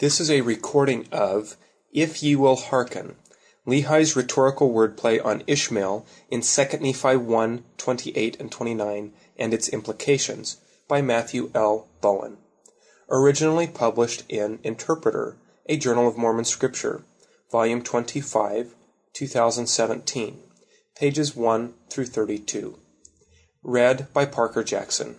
This is a recording of If Ye Will Hearken, Lehi's rhetorical wordplay on Ishmael in 2 Nephi 1 28 and 29 and its implications, by Matthew L. Bowen. Originally published in Interpreter, a Journal of Mormon Scripture, Volume 25, 2017, pages 1 through 32. Read by Parker Jackson.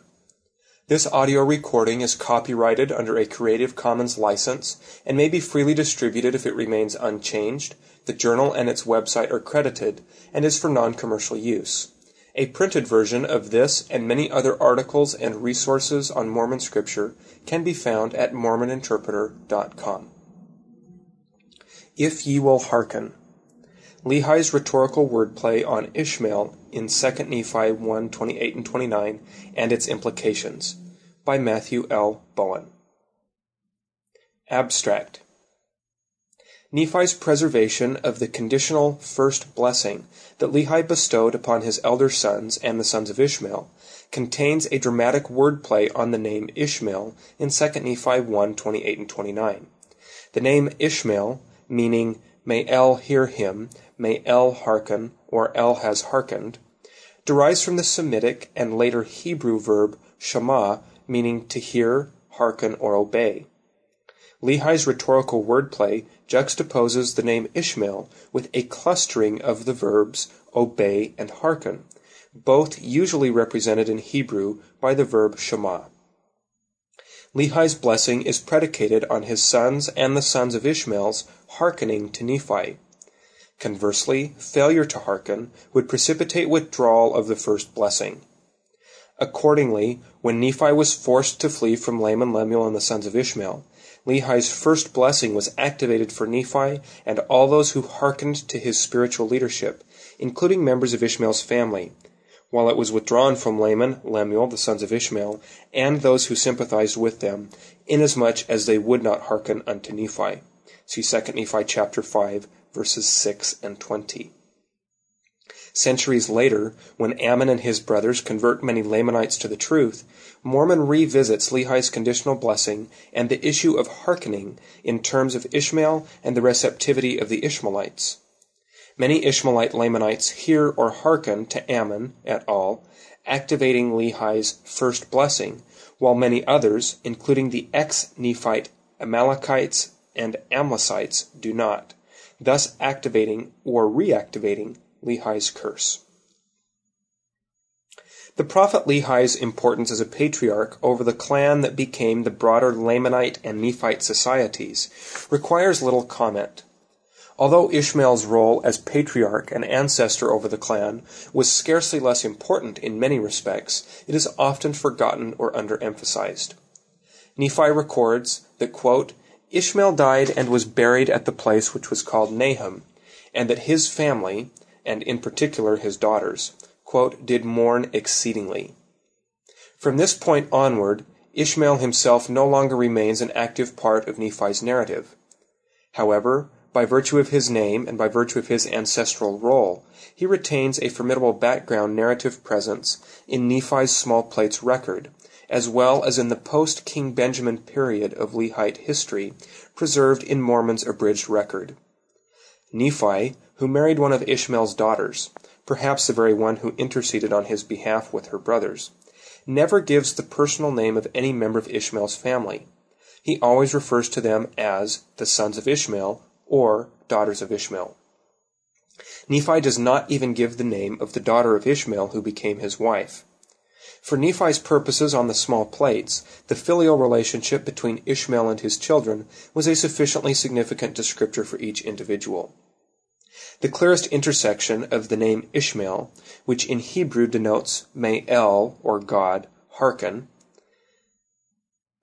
This audio recording is copyrighted under a Creative Commons license and may be freely distributed if it remains unchanged. The journal and its website are credited and is for non-commercial use. A printed version of this and many other articles and resources on Mormon scripture can be found at mormoninterpreter.com. If ye will hearken. Lehi's rhetorical wordplay on Ishmael in 2 Nephi 1 28 and 29 and its implications by Matthew L. Bowen. Abstract Nephi's preservation of the conditional first blessing that Lehi bestowed upon his elder sons and the sons of Ishmael contains a dramatic wordplay on the name Ishmael in 2 Nephi 1 28 and 29. The name Ishmael, meaning may El hear him, may El hearken, or El has hearkened, derives from the Semitic and later Hebrew verb shema, meaning to hear, hearken, or obey. Lehi's rhetorical wordplay juxtaposes the name Ishmael with a clustering of the verbs obey and hearken, both usually represented in Hebrew by the verb shema. Lehi's blessing is predicated on his sons and the sons of Ishmael's hearkening to Nephi. Conversely, failure to hearken would precipitate withdrawal of the first blessing. Accordingly, when Nephi was forced to flee from Laman, Lemuel, and the sons of Ishmael, Lehi's first blessing was activated for Nephi and all those who hearkened to his spiritual leadership, including members of Ishmael's family, while it was withdrawn from Laman, Lemuel, the sons of Ishmael, and those who sympathized with them, inasmuch as they would not hearken unto Nephi. See 2 Nephi chapter 5, verses 6 and 20. Centuries later, when Ammon and his brothers convert many Lamanites to the truth, Mormon revisits Lehi's conditional blessing and the issue of hearkening in terms of Ishmael and the receptivity of the Ishmaelites. Many Ishmaelite Lamanites hear or hearken to Ammon et al., activating Lehi's first blessing, while many others, including the ex-Nephite Amalekites and Amlicites, do not, thus activating or reactivating Lehi's curse. The prophet Lehi's importance as a patriarch over the clan that became the broader Lamanite and Nephite societies requires little comment. Although Ishmael's role as patriarch and ancestor over the clan was scarcely less important in many respects, it is often forgotten or underemphasized. Nephi records that, quote, Ishmael died and was buried at the place which was called Nahom, and that his family, and in particular his daughters, did mourn exceedingly. From this point onward, Ishmael himself no longer remains an active part of Nephi's narrative. However, by virtue of his name and by virtue of his ancestral role, he retains a formidable background narrative presence in Nephi's small plates record, as well as in the post King Benjamin period of Lehite history preserved in Mormon's abridged record. Nephi, who married one of Ishmael's daughters, perhaps the very one who interceded on his behalf with her brothers, never gives the personal name of any member of Ishmael's family. He always refers to them as the sons of Ishmael or daughters of Ishmael. Nephi does not even give the name of the daughter of Ishmael who became his wife. For Nephi's purposes on the small plates, the filial relationship between Ishmael and his children was a sufficiently significant descriptor for each individual. The clearest intersection of the name Ishmael, which in Hebrew denotes may El, or God, hearken,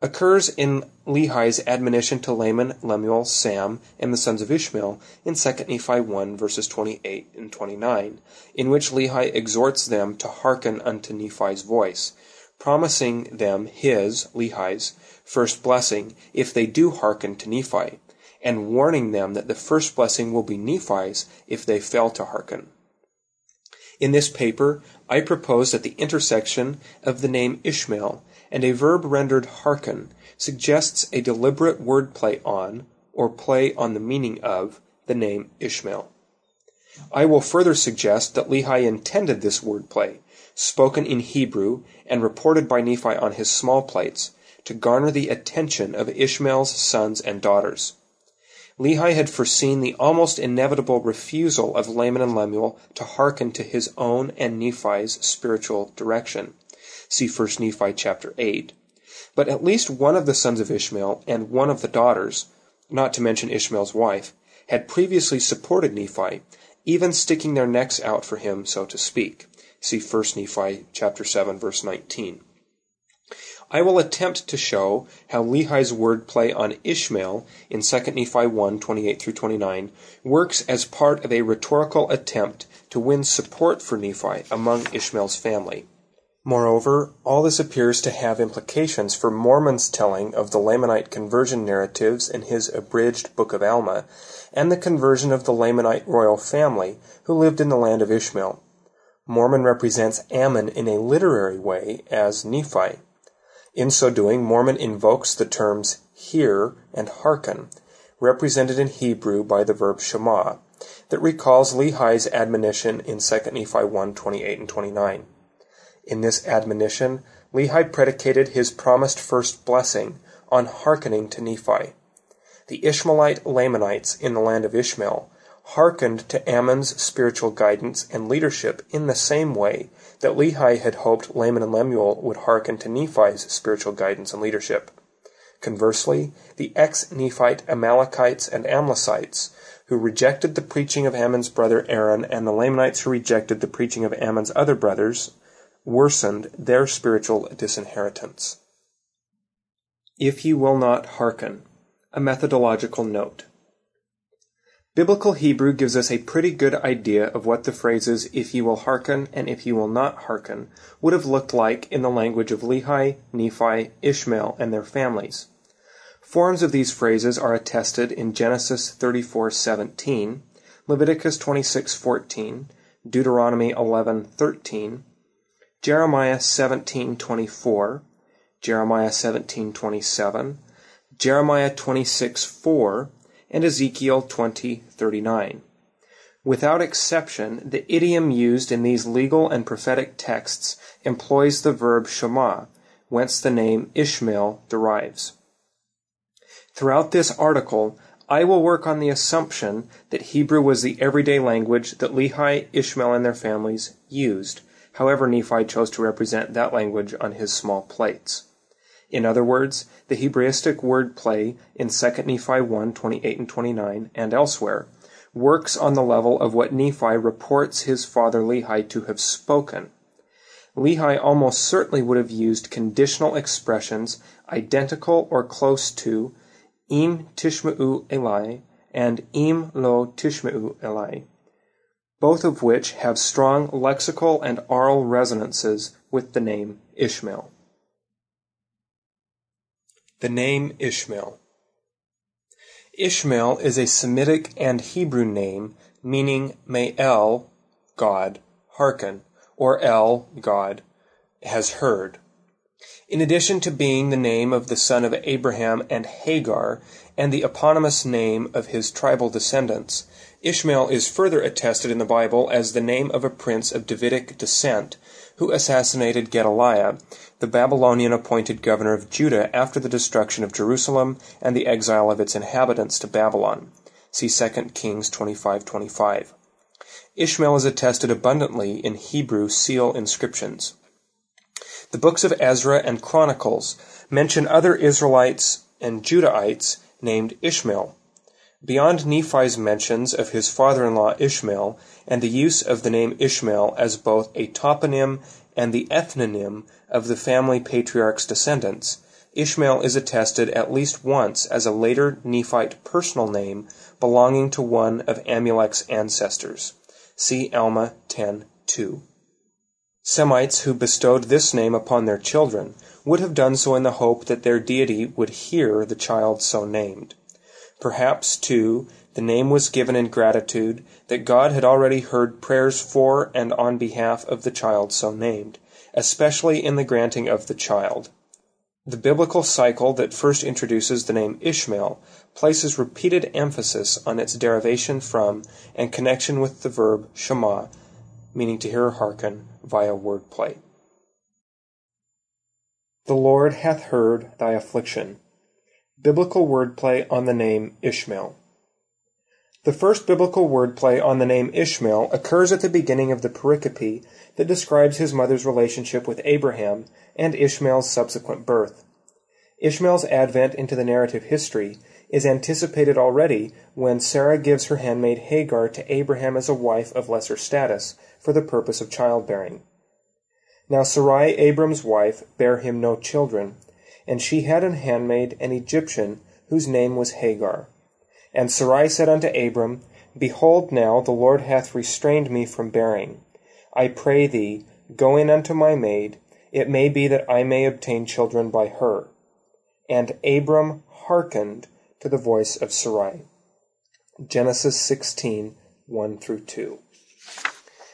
occurs in Lehi's admonition to Laman, Lemuel, Sam, and the sons of Ishmael in 2 Nephi 1 verses 28 and 29, in which Lehi exhorts them to hearken unto Nephi's voice, promising them his, Lehi's, first blessing if they do hearken to Nephi, and warning them that the first blessing will be Nephi's if they fail to hearken. In this paper, I propose that the intersection of the name Ishmael and a verb rendered hearken suggests a deliberate word play on, or play on the meaning of, the name Ishmael. I will further suggest that Lehi intended this word play, spoken in Hebrew and reported by Nephi on his small plates, to garner the attention of Ishmael's sons and daughters. Lehi had foreseen the almost inevitable refusal of Laman and Lemuel to hearken to his own and Nephi's spiritual direction. See 1 Nephi chapter 8. But at least one of the sons of Ishmael and one of the daughters, not to mention Ishmael's wife, had previously supported Nephi, even sticking their necks out for him, so to speak. See 1 Nephi chapter 7 verse 19. I will attempt to show how Lehi's word play on Ishmael in 2 Nephi 1 28 through 29 works as part of a rhetorical attempt to win support for Nephi among Ishmael's family. Moreover, all this appears to have implications for Mormon's telling of the Lamanite conversion narratives in his abridged Book of Alma, and the conversion of the Lamanite royal family who lived in the land of Ishmael. Mormon represents Ammon in a literary way as Nephi. In so doing, Mormon invokes the terms hear and hearken, represented in Hebrew by the verb shema, that recalls Lehi's admonition in 2 Nephi 1 28 and 29. In this admonition, Lehi predicated his promised first blessing on hearkening to Nephi. The Ishmaelite Lamanites in the land of Ishmael hearkened to Ammon's spiritual guidance and leadership in the same way that Lehi had hoped Laman and Lemuel would hearken to Nephi's spiritual guidance and leadership. Conversely, the ex-Nephite Amalekites and Amlicites, who rejected the preaching of Ammon's brother Aaron, and the Lamanites who rejected the preaching of Ammon's other brothers, worsened their spiritual disinheritance. If you will not hearken, a methodological note. Biblical Hebrew gives us a pretty good idea of what the phrases if you will hearken and if you will not hearken would have looked like in the language of Lehi, Nephi, Ishmael, and their families. Forms of these phrases are attested in Genesis 34:17, Leviticus 26:14, Deuteronomy 11:13, Jeremiah 17:24, Jeremiah 17:27, Jeremiah 26:4, and Ezekiel 20:39. Without exception, the idiom used in these legal and prophetic texts employs the verb shema, whence the name Ishmael derives. Throughout this article, I will work on the assumption that Hebrew was the everyday language that Lehi, Ishmael, and their families used, however Nephi chose to represent that language on his small plates. In other words, the Hebraistic word play in 2 Nephi 1 28 and 29 and elsewhere works on the level of what Nephi reports his father Lehi to have spoken. Lehi almost certainly would have used conditional expressions identical or close to im tishma'u Eli and im lo tishma'u Eli, both of which have strong lexical and aural resonances with the name Ishmael. The name Ishmael. Ishmael is a Semitic and Hebrew name meaning may El, God, hearken, or El, God, has heard. In addition to being the name of the son of Abraham and Hagar, and the eponymous name of his tribal descendants, Ishmael is further attested in the Bible as the name of a prince of Davidic descent who assassinated Gedaliah, the Babylonian appointed governor of Judah after the destruction of Jerusalem and the exile of its inhabitants to Babylon. See 2 Kings 25:25. Ishmael is attested abundantly in Hebrew seal inscriptions. The books of Ezra and Chronicles mention other Israelites and Judahites named Ishmael. Beyond Nephi's mentions of his father-in-law Ishmael and the use of the name Ishmael as both a toponym and the ethnonym of the family patriarch's descendants, Ishmael is attested at least once as a later Nephite personal name belonging to one of Amulek's ancestors. See Alma 10:2. Semites who bestowed this name upon their children would have done so in the hope that their deity would hear the child so named. Perhaps, too, the name was given in gratitude that God had already heard prayers for and on behalf of the child so named, especially in the granting of the child. The biblical cycle that first introduces the name Ishmael places repeated emphasis on its derivation from and connection with the verb shema, meaning to hear or hearken, via wordplay. The Lord hath heard thy affliction. Biblical wordplay on the name Ishmael. The first biblical wordplay on the name Ishmael occurs at the beginning of the pericope that describes his mother's relationship with Abraham and Ishmael's subsequent birth. Ishmael's advent into the narrative history is anticipated already when Sarah gives her handmaid Hagar to Abraham as a wife of lesser status for the purpose of childbearing. Now Sarai, Abram's wife, bare him no children, and she had an handmaid, an Egyptian, whose name was Hagar. And Sarai said unto Abram, Behold, now the Lord hath restrained me from bearing. I pray thee, go in unto my maid, it may be that I may obtain children by her. And Abram hearkened to the voice of Sarai. Genesis 16, 1 through 2.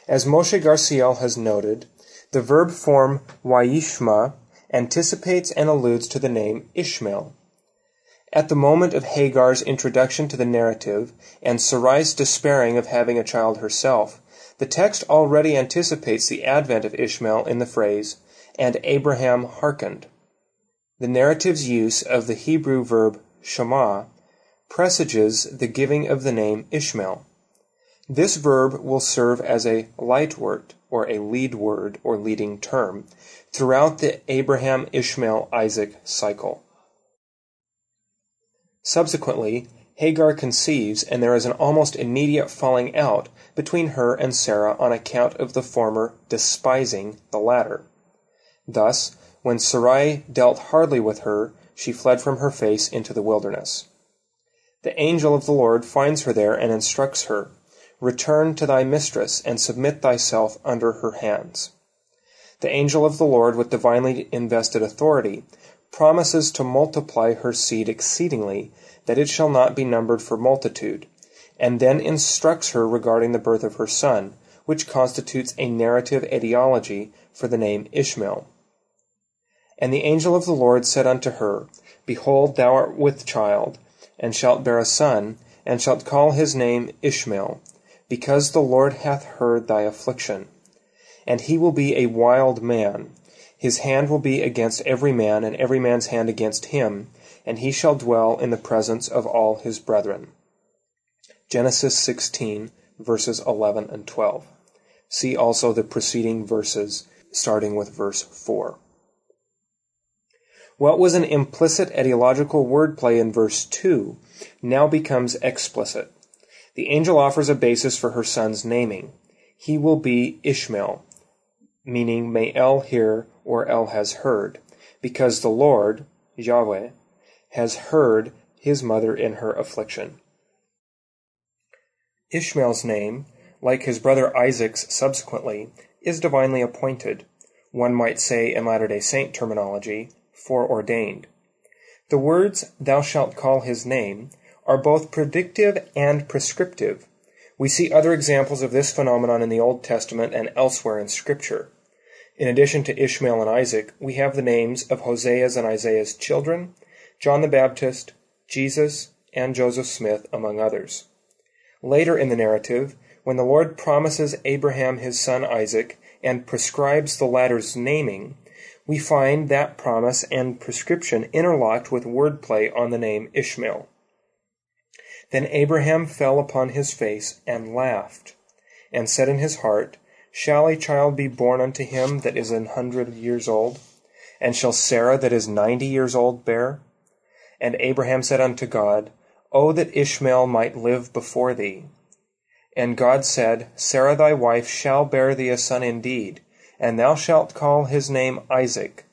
As Moshe Garsiel has noted, the verb form Wayishma anticipates and alludes to the name Ishmael. At the moment of Hagar's introduction to the narrative and Sarai's despairing of having a child herself, the text already anticipates the advent of Ishmael in the phrase, and Abraham hearkened. The narrative's use of the Hebrew verb shema presages the giving of the name Ishmael. This verb will serve as a leitwort, or a lead word or leading term, throughout the Abraham Ishmael Isaac cycle. Subsequently, Hagar conceives, and there is an almost immediate falling out between her and Sarah on account of the former despising the latter. Thus, when Sarai dealt hardly with her, she fled from her face into the wilderness. The angel of the Lord finds her there and instructs her, Return to thy mistress, and submit thyself under her hands. The angel of the Lord, with divinely invested authority, promises to multiply her seed exceedingly, that it shall not be numbered for multitude, and then instructs her regarding the birth of her son, which constitutes a narrative etiology for the name Ishmael. And the angel of the Lord said unto her, Behold, thou art with child, and shalt bear a son, and shalt call his name Ishmael, because the Lord hath heard thy affliction. And he will be a wild man, his hand will be against every man, and every man's hand against him, and he shall dwell in the presence of all his brethren. Genesis 16, verses 11 and 12. See also the preceding verses, starting with verse 4. What was an implicit etiological wordplay in verse 2 now becomes explicit. The angel offers a basis for her son's naming. He will be Ishmael, meaning may El hear or El has heard, because the Lord, Yahweh, has heard his mother in her affliction. Ishmael's name, like his brother Isaac's subsequently, is divinely appointed, one might say in Latter day Saint terminology, foreordained. The words, thou shalt call his name, are both predictive and prescriptive. We see other examples of this phenomenon in the Old Testament and elsewhere in Scripture. In addition to Ishmael and Isaac, we have the names of Hosea's and Isaiah's children, John the Baptist, Jesus, and Joseph Smith, among others. Later in the narrative, when the Lord promises Abraham his son Isaac and prescribes the latter's naming, we find that promise and prescription interlocked with wordplay on the name Ishmael. Then Abraham fell upon his face and laughed, and said in his heart, Shall a child be born unto him that is an hundred years old? And shall Sarah that is ninety years old bear? And Abraham said unto God, O that Ishmael might live before thee. And God said, Sarah thy wife shall bear thee a son indeed, and thou shalt call his name Isaac.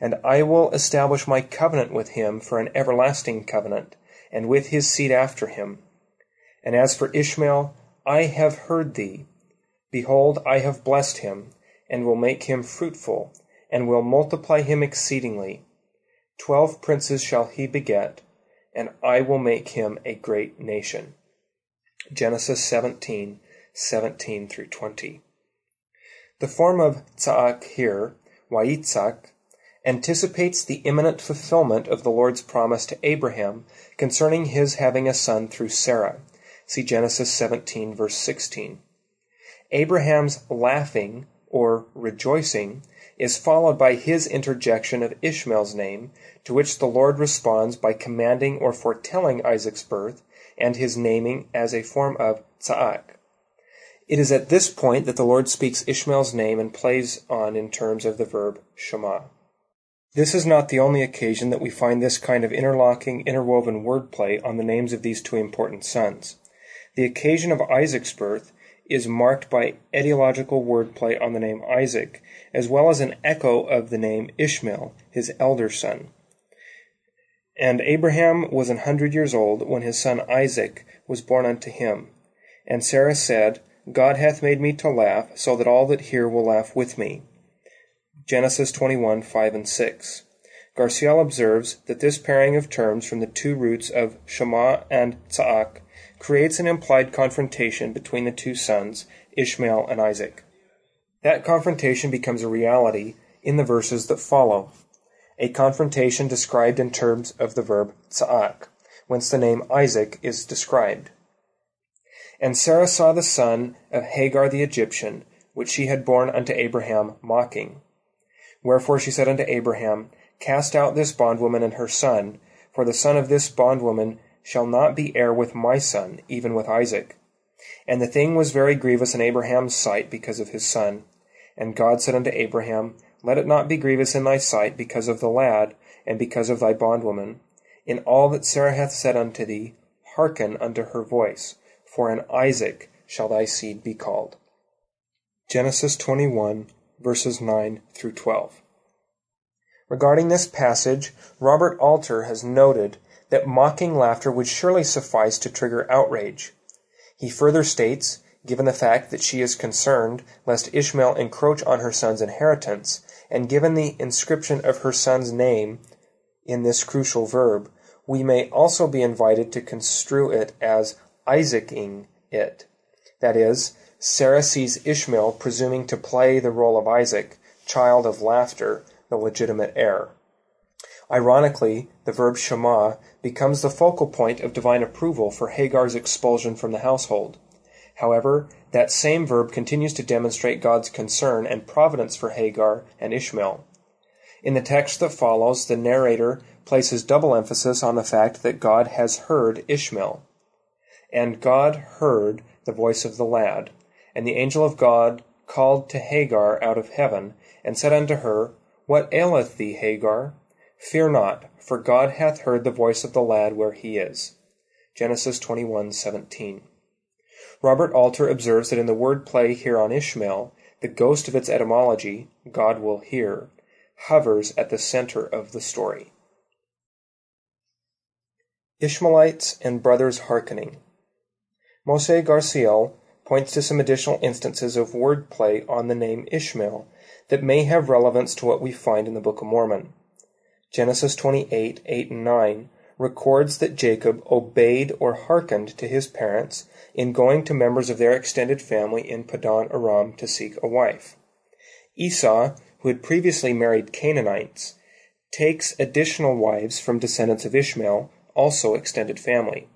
And I will establish my covenant with him for an everlasting covenant, and with his seed after him. And as for Ishmael, I have heard thee. Behold, I have blessed him, and will make him fruitful, and will multiply him exceedingly. Twelve princes shall he beget, and I will make him a great nation. Genesis 17, 17 through 20. The form of tza'ak here, Wayitzak, anticipates the imminent fulfillment of the Lord's promise to Abraham concerning his having a son through Sarah. See Genesis 17, verse 16. Abraham's laughing, or rejoicing, is followed by his interjection of Ishmael's name, to which the Lord responds by commanding or foretelling Isaac's birth and his naming as a form of tza'ak. It is at this point that the Lord speaks Ishmael's name and plays on in terms of the verb shema. This is not the only occasion that we find this kind of interlocking, interwoven wordplay on the names of these two important sons. The occasion of Isaac's birth is marked by etymological wordplay on the name Isaac, as well as an echo of the name Ishmael, his elder son. And Abraham was an hundred years old when his son Isaac was born unto him. And Sarah said, God hath made me to laugh, so that all that hear will laugh with me. Genesis 21, 5 and 6. Garsiel observes that this pairing of terms from the two roots of Shema and Tza'ak creates an implied confrontation between the two sons, Ishmael and Isaac. That confrontation becomes a reality in the verses that follow. A confrontation described in terms of the verb tza'ak, whence the name Isaac is described. And Sarah saw the son of Hagar the Egyptian, which she had borne unto Abraham, mocking. Wherefore she said unto Abraham, Cast out this bondwoman and her son, for the son of this bondwoman shall not be heir with my son, even with Isaac. And the thing was very grievous in Abraham's sight because of his son. And God said unto Abraham, Let it not be grievous in thy sight because of the lad, and because of thy bondwoman. In all that Sarah hath said unto thee, hearken unto her voice, for in Isaac shall thy seed be called. Genesis 21, verses 9 through 12. Regarding this passage, Robert Alter has noted that mocking laughter would surely suffice to trigger outrage. He further states, given the fact that she is concerned lest Ishmael encroach on her son's inheritance, and given the inscription of her son's name in this crucial verb, we may also be invited to construe it as Isaacing it. That is, Sarah sees Ishmael presuming to play the role of Isaac, child of laughter, the legitimate heir. Ironically, the verb shema becomes the focal point of divine approval for Hagar's expulsion from the household. However, that same verb continues to demonstrate God's concern and providence for Hagar and Ishmael. In the text that follows, the narrator places double emphasis on the fact that God has heard Ishmael. And God heard the voice of the lad, and the angel of God called to Hagar out of heaven, and said unto her, What aileth thee, Hagar? Fear not, for God hath heard the voice of the lad where he is. Genesis 21:17. Robert Alter observes that in the word play here on Ishmael, the ghost of its etymology, God will hear, hovers at the center of the story. Ishmaelites and brothers hearkening. Moshe Garsiel points to some additional instances of word play on the name Ishmael that may have relevance to what we find in the Book of Mormon. Genesis 28, 8 and 9 records that Jacob obeyed or hearkened to his parents in going to members of their extended family in Padan Aram to seek a wife. Esau, who had previously married Canaanites, takes additional wives from descendants of Ishmael, also extended family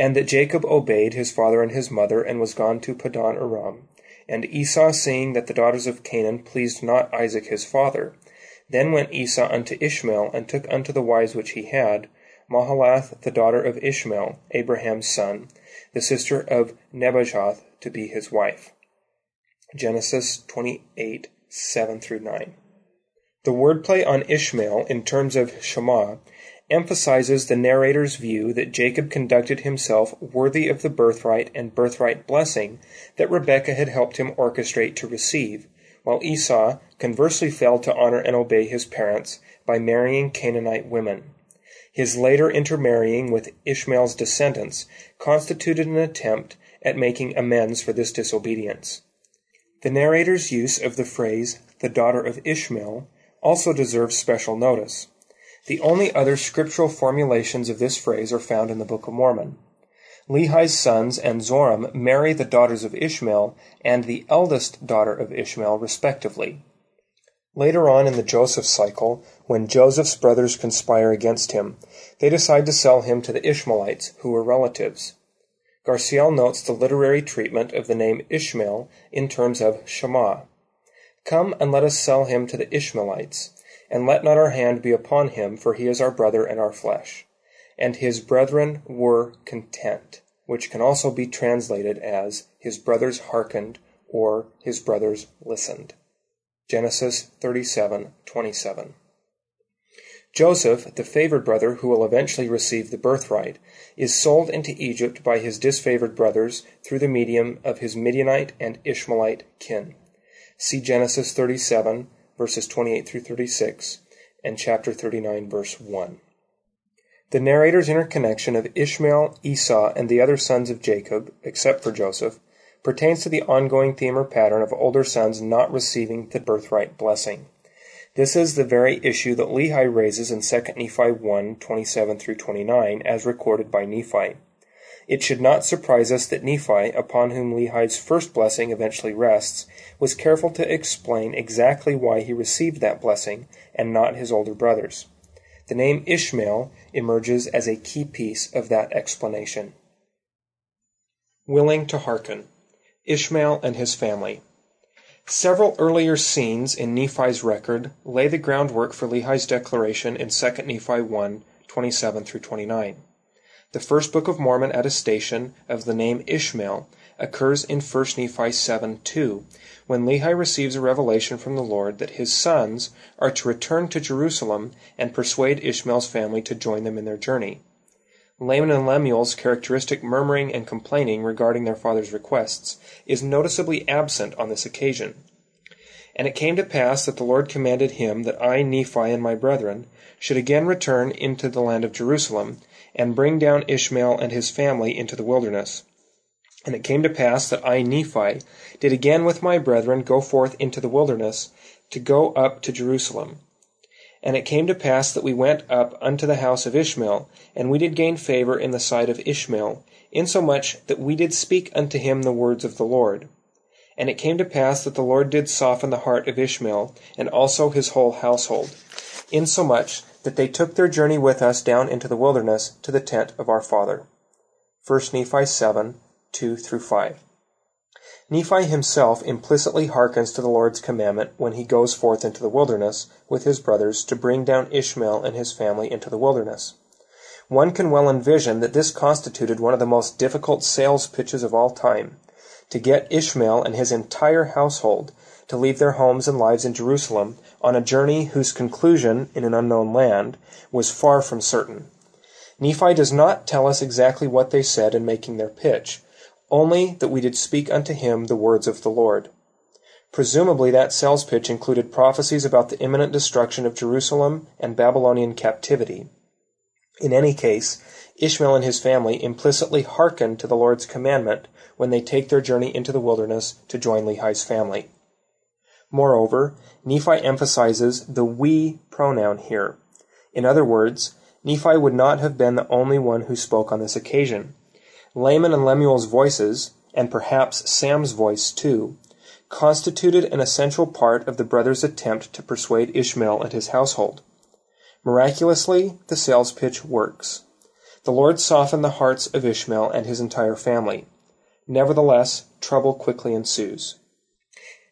and that Jacob obeyed his father and his mother, and was gone to Padan Aram. And Esau, seeing that the daughters of Canaan pleased not Isaac his father, then went Esau unto Ishmael, and took unto the wives which he had, Mahalath the daughter of Ishmael, Abraham's son, the sister of Nebajoth, to be his wife. Genesis 28, 7 through 9. The wordplay on Ishmael in terms of Shema emphasizes the narrator's view that Jacob conducted himself worthy of the birthright and birthright blessing that Rebekah had helped him orchestrate to receive, while Esau conversely failed to honor and obey his parents by marrying Canaanite women. His later intermarrying with Ishmael's descendants constituted an attempt at making amends for this disobedience. The narrator's use of the phrase, the daughter of Ishmael, also deserves special notice. The only other scriptural formulations of this phrase are found in the Book of Mormon. Lehi's sons and Zoram marry the daughters of Ishmael and the eldest daughter of Ishmael, respectively. Later on in the Joseph cycle, when Joseph's brothers conspire against him, they decide to sell him to the Ishmaelites, who were relatives. Garsiel notes the literary treatment of the name Ishmael in terms of Shema. Come and let us sell him to the Ishmaelites, and let not our hand be upon him, for he is our brother and our flesh. And his brethren were content, which can also be translated as his brothers hearkened or his brothers listened. Genesis 37:27. Joseph, the favored brother who will eventually receive the birthright, is sold into Egypt by his disfavored brothers through the medium of his Midianite and Ishmaelite kin. See Genesis 37 verses 28 through 36 and chapter 39 verse 1. The narrator's interconnection of Ishmael, Esau, and the other sons of Jacob, except for Joseph, pertains to the ongoing theme or pattern of older sons not receiving the birthright blessing. This is the very issue that Lehi raises in 2 Nephi 1 27 through 29, as recorded by Nephi. It should not surprise us that Nephi, upon whom Lehi's first blessing eventually rests, was careful to explain exactly why he received that blessing and not his older brothers. The name Ishmael emerges as a key piece of that explanation. Willing to hearken. Ishmael and his family. Several earlier scenes in Nephi's record lay the groundwork for Lehi's declaration in 2 Nephi 1 27 through 29. The first book of Mormon attestation of the name Ishmael occurs in 1 Nephi 7 2, when Lehi receives a revelation from the Lord that his sons are to return to Jerusalem and persuade Ishmael's family to join them in their journey. Laman and Lemuel's characteristic murmuring and complaining regarding their father's requests is noticeably absent on this occasion. And it came to pass that the Lord commanded him that I, Nephi, and my brethren should again return into the land of Jerusalem, and bring down Ishmael and his family into the wilderness. And it came to pass that I, Nephi, did again with my brethren go forth into the wilderness, to go up to Jerusalem. And it came to pass that we went up unto the house of Ishmael, and we did gain favor in the sight of Ishmael, insomuch that we did speak unto him the words of the Lord. And it came to pass that the Lord did soften the heart of Ishmael, and also his whole household, insomuch that they took their journey with us down into the wilderness to the tent of our father. 1 Nephi 7 2 through 5. Nephi himself implicitly hearkens to the Lord's commandment when he goes forth into the wilderness with his brothers to bring down Ishmael and his family into the wilderness. One can well envision that this constituted one of the most difficult sales pitches of all time to get Ishmael and his entire household to leave their homes and lives in Jerusalem on a journey whose conclusion in an unknown land was far from certain. Nephi does not tell us exactly what they said in making their pitch, only that we did speak unto him the words of the Lord. Presumably that sales pitch included prophecies about the imminent destruction of Jerusalem and Babylonian captivity. In any case, Ishmael and his family implicitly hearken to the Lord's commandment when they take their journey into the wilderness to join Lehi's family. Moreover, Nephi emphasizes the we pronoun here. In other words, Nephi would not have been the only one who spoke on this occasion. Laman and Lemuel's voices, and perhaps Sam's voice too, constituted an essential part of the brothers' attempt to persuade Ishmael and his household. Miraculously, the sales pitch works. The Lord softened the hearts of Ishmael and his entire family. Nevertheless, trouble quickly ensues.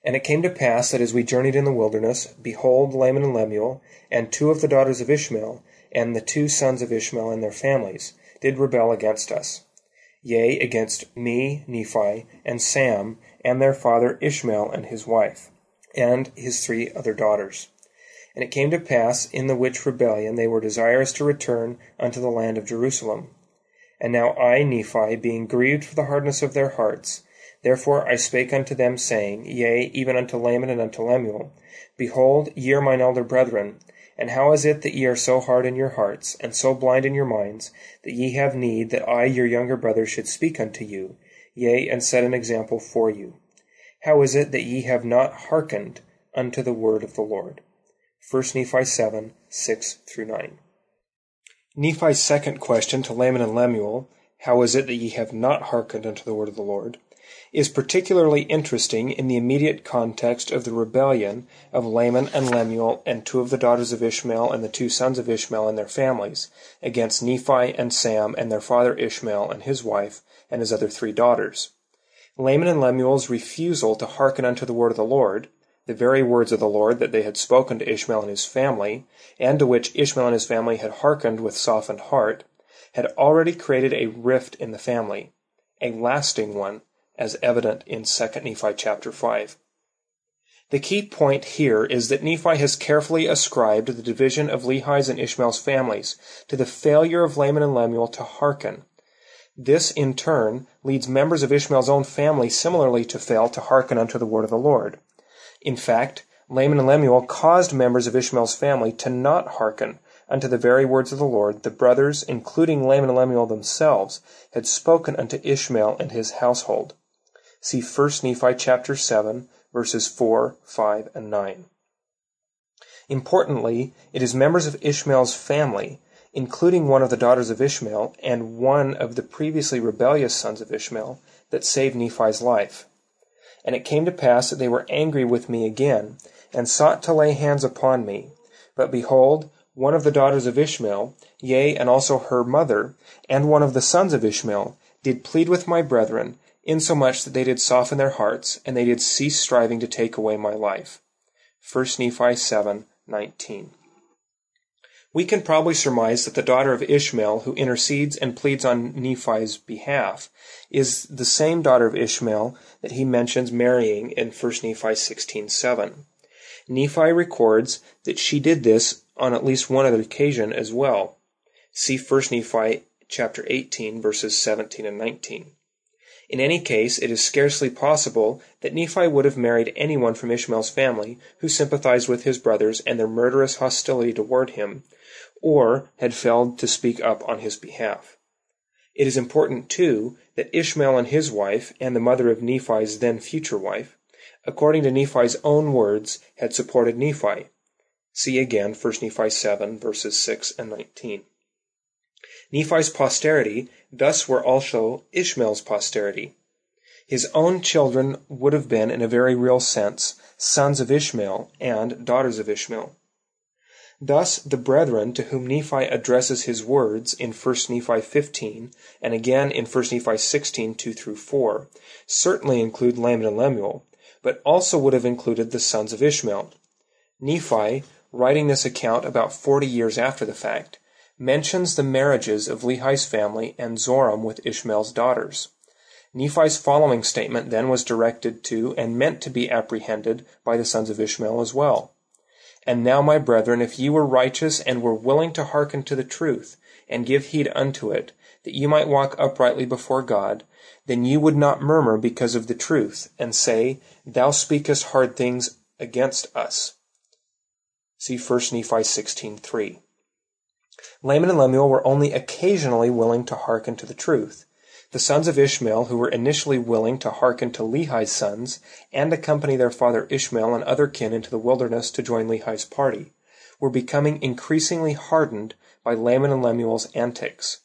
And it came to pass that as we journeyed in the wilderness, behold, Laman and Lemuel, and two of the daughters of Ishmael, and the two sons of Ishmael and their families, did rebel against us yea, against me, Nephi, and Sam, and their father Ishmael and his wife, and his three other daughters. And it came to pass in the which rebellion they were desirous to return unto the land of Jerusalem. And now I, Nephi, being grieved for the hardness of their hearts, therefore I spake unto them, saying, Yea, even unto Laman and unto Lemuel, Behold, ye are mine elder brethren, and how is it that ye are so hard in your hearts, and so blind in your minds, that ye have need that I your younger brother should speak unto you, yea, and set an example for you? How is it that ye have not hearkened unto the word of the Lord? 1 Nephi 7 6 through 9. Nephi's second question to Laman and Lemuel, How is it that ye have not hearkened unto the word of the Lord? Is particularly interesting in the immediate context of the rebellion of Laman and Lemuel and two of the daughters of Ishmael and the two sons of Ishmael and their families against Nephi and Sam and their father Ishmael and his wife and his other three daughters. Laman and Lemuel's refusal to hearken unto the word of the Lord, the very words of the Lord that they had spoken to Ishmael and his family, and to which Ishmael and his family had hearkened with softened heart, had already created a rift in the family, a lasting one, as evident in 2 Nephi chapter 5. The key point here is that Nephi has carefully ascribed the division of Lehi's and Ishmael's families to the failure of Laman and Lemuel to hearken. This, in turn, leads members of Ishmael's own family similarly to fail to hearken unto the word of the Lord. In fact, Laman and Lemuel caused members of Ishmael's family to not hearken unto the very words of the Lord the brothers, including Laman and Lemuel themselves, had spoken unto Ishmael and his household. See 1 Nephi chapter 7, verses 4, 5, and 9. Importantly, it is members of Ishmael's family, including one of the daughters of Ishmael and one of the previously rebellious sons of Ishmael, that saved Nephi's life. And it came to pass that they were angry with me again, and sought to lay hands upon me. But behold, one of the daughters of Ishmael, yea, and also her mother, and one of the sons of Ishmael, did plead with my brethren, insomuch that they did soften their hearts, and they did cease striving to take away my life. 1 Nephi 7 19. We can probably surmise that the daughter of Ishmael who intercedes and pleads on Nephi's behalf is the same daughter of Ishmael that he mentions marrying in 1 Nephi 16:7. Nephi records that she did this on at least one other occasion as well. See 1 Nephi chapter 18 verses 17 and 19. In any case, it is scarcely possible that Nephi would have married anyone from Ishmael's family who sympathized with his brothers and their murderous hostility toward him, or had failed to speak up on his behalf. It is important, too, that Ishmael and his wife, and the mother of Nephi's then future wife, according to Nephi's own words, had supported Nephi. See again 1 Nephi 7, verses 6 and 19. Nephi's posterity thus were also Ishmael's posterity. His own children would have been, in a very real sense, sons of Ishmael and daughters of Ishmael. Thus the brethren to whom Nephi addresses his words in 1 Nephi 15 and again in 1 Nephi 16 2 through 4 certainly include Laman and Lemuel, but also would have included the sons of Ishmael. Nephi, writing this account about 40 years after the fact, mentions the marriages of Lehi's family and Zoram with Ishmael's daughters. Nephi's following statement then was directed to and meant to be apprehended by the sons of Ishmael as well. And now, my brethren, if ye were righteous and were willing to hearken to the truth, and give heed unto it, that ye might walk uprightly before God, then ye would not murmur because of the truth, and say, Thou speakest hard things against us. See 1 Nephi 16.3. Laman and Lemuel were only occasionally willing to hearken to the truth. The sons of Ishmael, who were initially willing to hearken to Lehi's sons and accompany their father Ishmael and other kin into the wilderness to join Lehi's party, were becoming increasingly hardened by Laman and Lemuel's antics.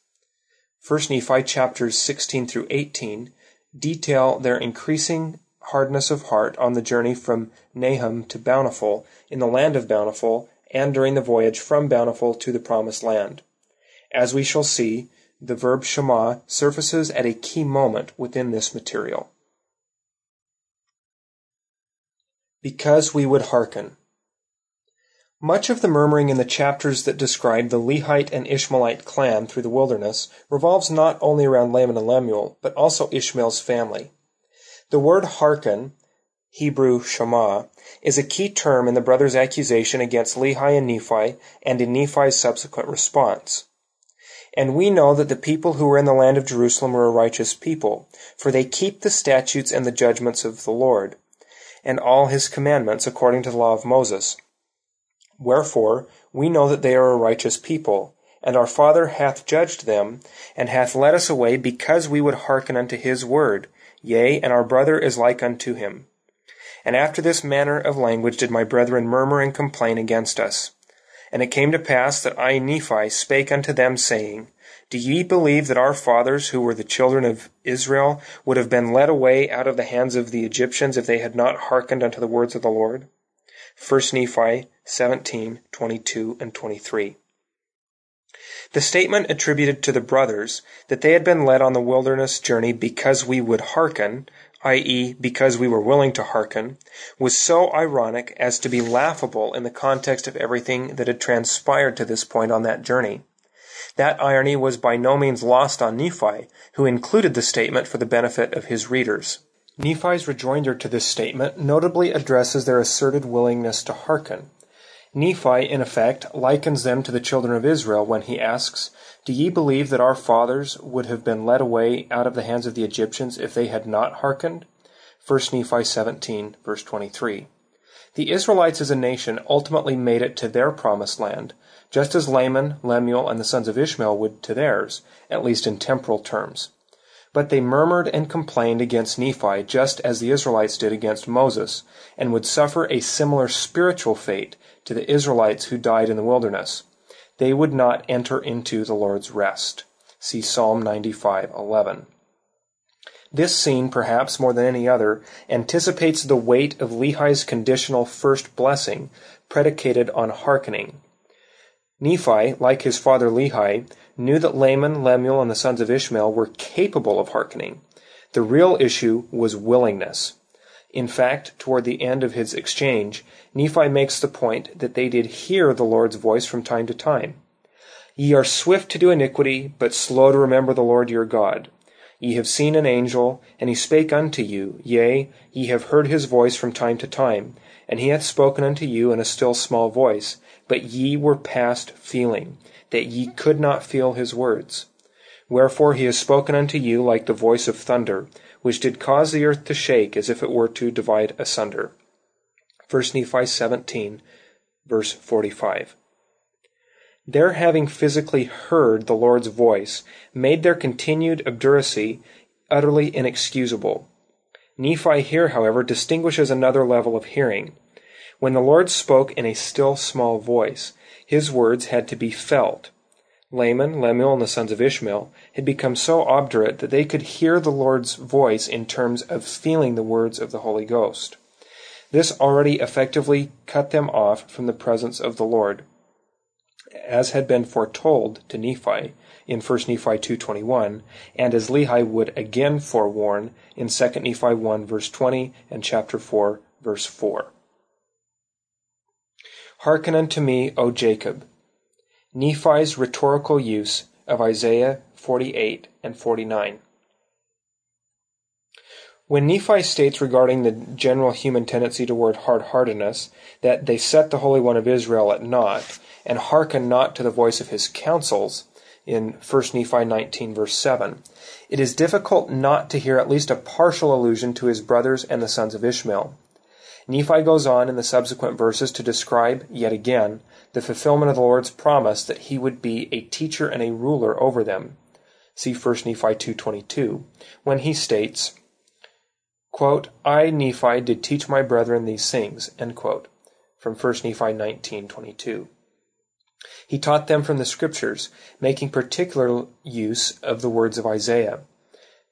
1 Nephi chapters 16 through 18 detail their increasing hardness of heart on the journey from Nahom to Bountiful in the land of Bountiful and during the voyage from Bountiful to the Promised Land. As we shall see, the verb Shema surfaces at a key moment within this material. Because we would hearken. Much of the murmuring in the chapters that describe the Lehite and Ishmaelite clan through the wilderness revolves not only around Laman and Lemuel, but also Ishmael's family. The word hearken Hebrew Shema, is a key term in the brothers' accusation against Lehi and Nephi and in Nephi's subsequent response. And we know that the people who were in the land of Jerusalem were a righteous people, for they keep the statutes and the judgments of the Lord, and all his commandments according to the law of Moses. Wherefore, we know that they are a righteous people, and our Father hath judged them, and hath led us away because we would hearken unto his word, yea, and our brother is like unto him. And after this manner of language did my brethren murmur and complain against us. And it came to pass that I Nephi spake unto them, saying, Do ye believe that our fathers, who were the children of Israel, would have been led away out of the hands of the Egyptians if they had not hearkened unto the words of the Lord? 1 Nephi 17, 22 and 23. The statement attributed to the brothers that they had been led on the wilderness journey because we would hearken, i.e., because we were willing to hearken, was so ironic as to be laughable in the context of everything that had transpired to this point on that journey. That irony was by no means lost on Nephi, who included the statement for the benefit of his readers. Nephi's rejoinder to this statement notably addresses their asserted willingness to hearken. Nephi, in effect, likens them to the children of Israel when he asks, Do ye believe that our fathers would have been led away out of the hands of the Egyptians if they had not hearkened? 1 Nephi 17, verse 23. The Israelites as a nation ultimately made it to their promised land, just as Laman, Lemuel, and the sons of Ishmael would to theirs, at least in temporal terms. But they murmured and complained against Nephi just as the Israelites did against Moses, and would suffer a similar spiritual fate to the Israelites who died in the wilderness. They would not enter into the Lord's rest. See Psalm 95:11. This scene, perhaps more than any other, anticipates the weight of Lehi's conditional first blessing, predicated on hearkening. Nephi, like his father Lehi, knew that Laman, Lemuel, and the sons of Ishmael were capable of hearkening. The real issue was willingness. In fact, toward the end of his exchange, Nephi makes the point that they did hear the Lord's voice from time to time. Ye are swift to do iniquity, but slow to remember the Lord your God. Ye have seen an angel, and he spake unto you, yea, ye have heard his voice from time to time, and he hath spoken unto you in a still small voice, but ye were past feeling, that ye could not feel his words. Wherefore he has spoken unto you like the voice of thunder, which did cause the earth to shake as if it were to divide asunder. 1 Nephi 17, verse 45. Their having physically heard the Lord's voice made their continued obduracy utterly inexcusable. Nephi here, however, distinguishes another level of hearing. When the Lord spoke in a still small voice, his words had to be felt. Laman, Lemuel, and the sons of Ishmael had become so obdurate that they could hear the Lord's voice in terms of feeling the words of the Holy Ghost. This already effectively cut them off from the presence of the Lord, as had been foretold to Nephi in 1 Nephi 2.21, and as Lehi would again forewarn in 2 Nephi 1 verse 20 and chapter 4 verse 4. Hearken unto me, O Jacob. Nephi's rhetorical use of Isaiah 48 and 49. When Nephi states regarding the general human tendency toward hard-heartedness that they set the Holy One of Israel at naught and hearken not to the voice of his counsels in 1 Nephi 19 verse 7, it is difficult not to hear at least a partial allusion to his brothers and the sons of Ishmael. Nephi goes on in the subsequent verses to describe, yet again, the fulfillment of the Lord's promise that he would be a teacher and a ruler over them. See 1 Nephi 2.22, when he states, I, Nephi, did teach my brethren these things, from 1 Nephi 19.22. He taught them from the Scriptures, making particular use of the words of Isaiah,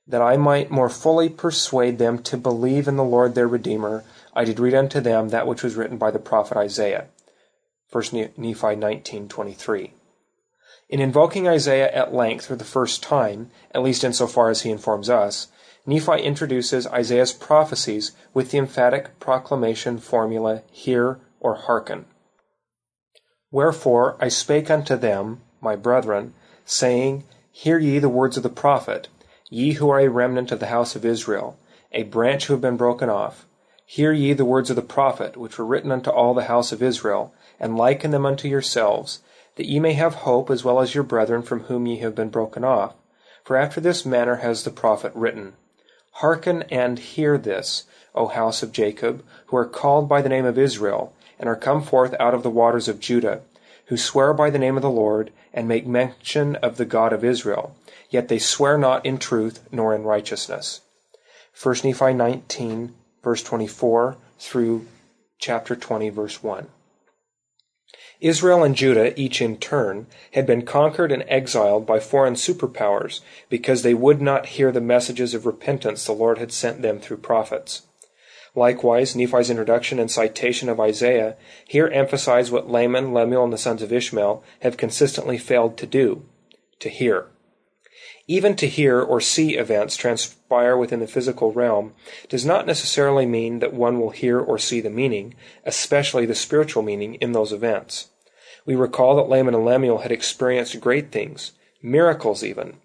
that I might more fully persuade them to believe in the Lord their Redeemer, I did read unto them that which was written by the prophet Isaiah. 1 Nephi 19:23. In invoking Isaiah at length for the first time, at least insofar as he informs us, Nephi introduces Isaiah's prophecies with the emphatic proclamation formula hear or hearken. Wherefore I spake unto them, my brethren, saying, Hear ye the words of the prophet, ye who are a remnant of the house of Israel, a branch who have been broken off. Hear ye the words of the prophet, which were written unto all the house of Israel, and liken them unto yourselves, that ye may have hope as well as your brethren from whom ye have been broken off. For after this manner has the prophet written, Hearken and hear this, O house of Jacob, who are called by the name of Israel, and are come forth out of the waters of Judah, who swear by the name of the Lord, and make mention of the God of Israel, yet they swear not in truth nor in righteousness. 1 Nephi 19, verse 24 through chapter 20, verse 1. Israel and Judah, each in turn, had been conquered and exiled by foreign superpowers because they would not hear the messages of repentance the Lord had sent them through prophets. Likewise, Nephi's introduction and citation of Isaiah here emphasize what Laman, Lemuel, and the sons of Ishmael have consistently failed to do to hear. Even to hear or see events transpire within the physical realm does not necessarily mean that one will hear or see the meaning, especially the spiritual meaning, in those events. We recall that Laman and Lemuel had experienced great things, miracles even.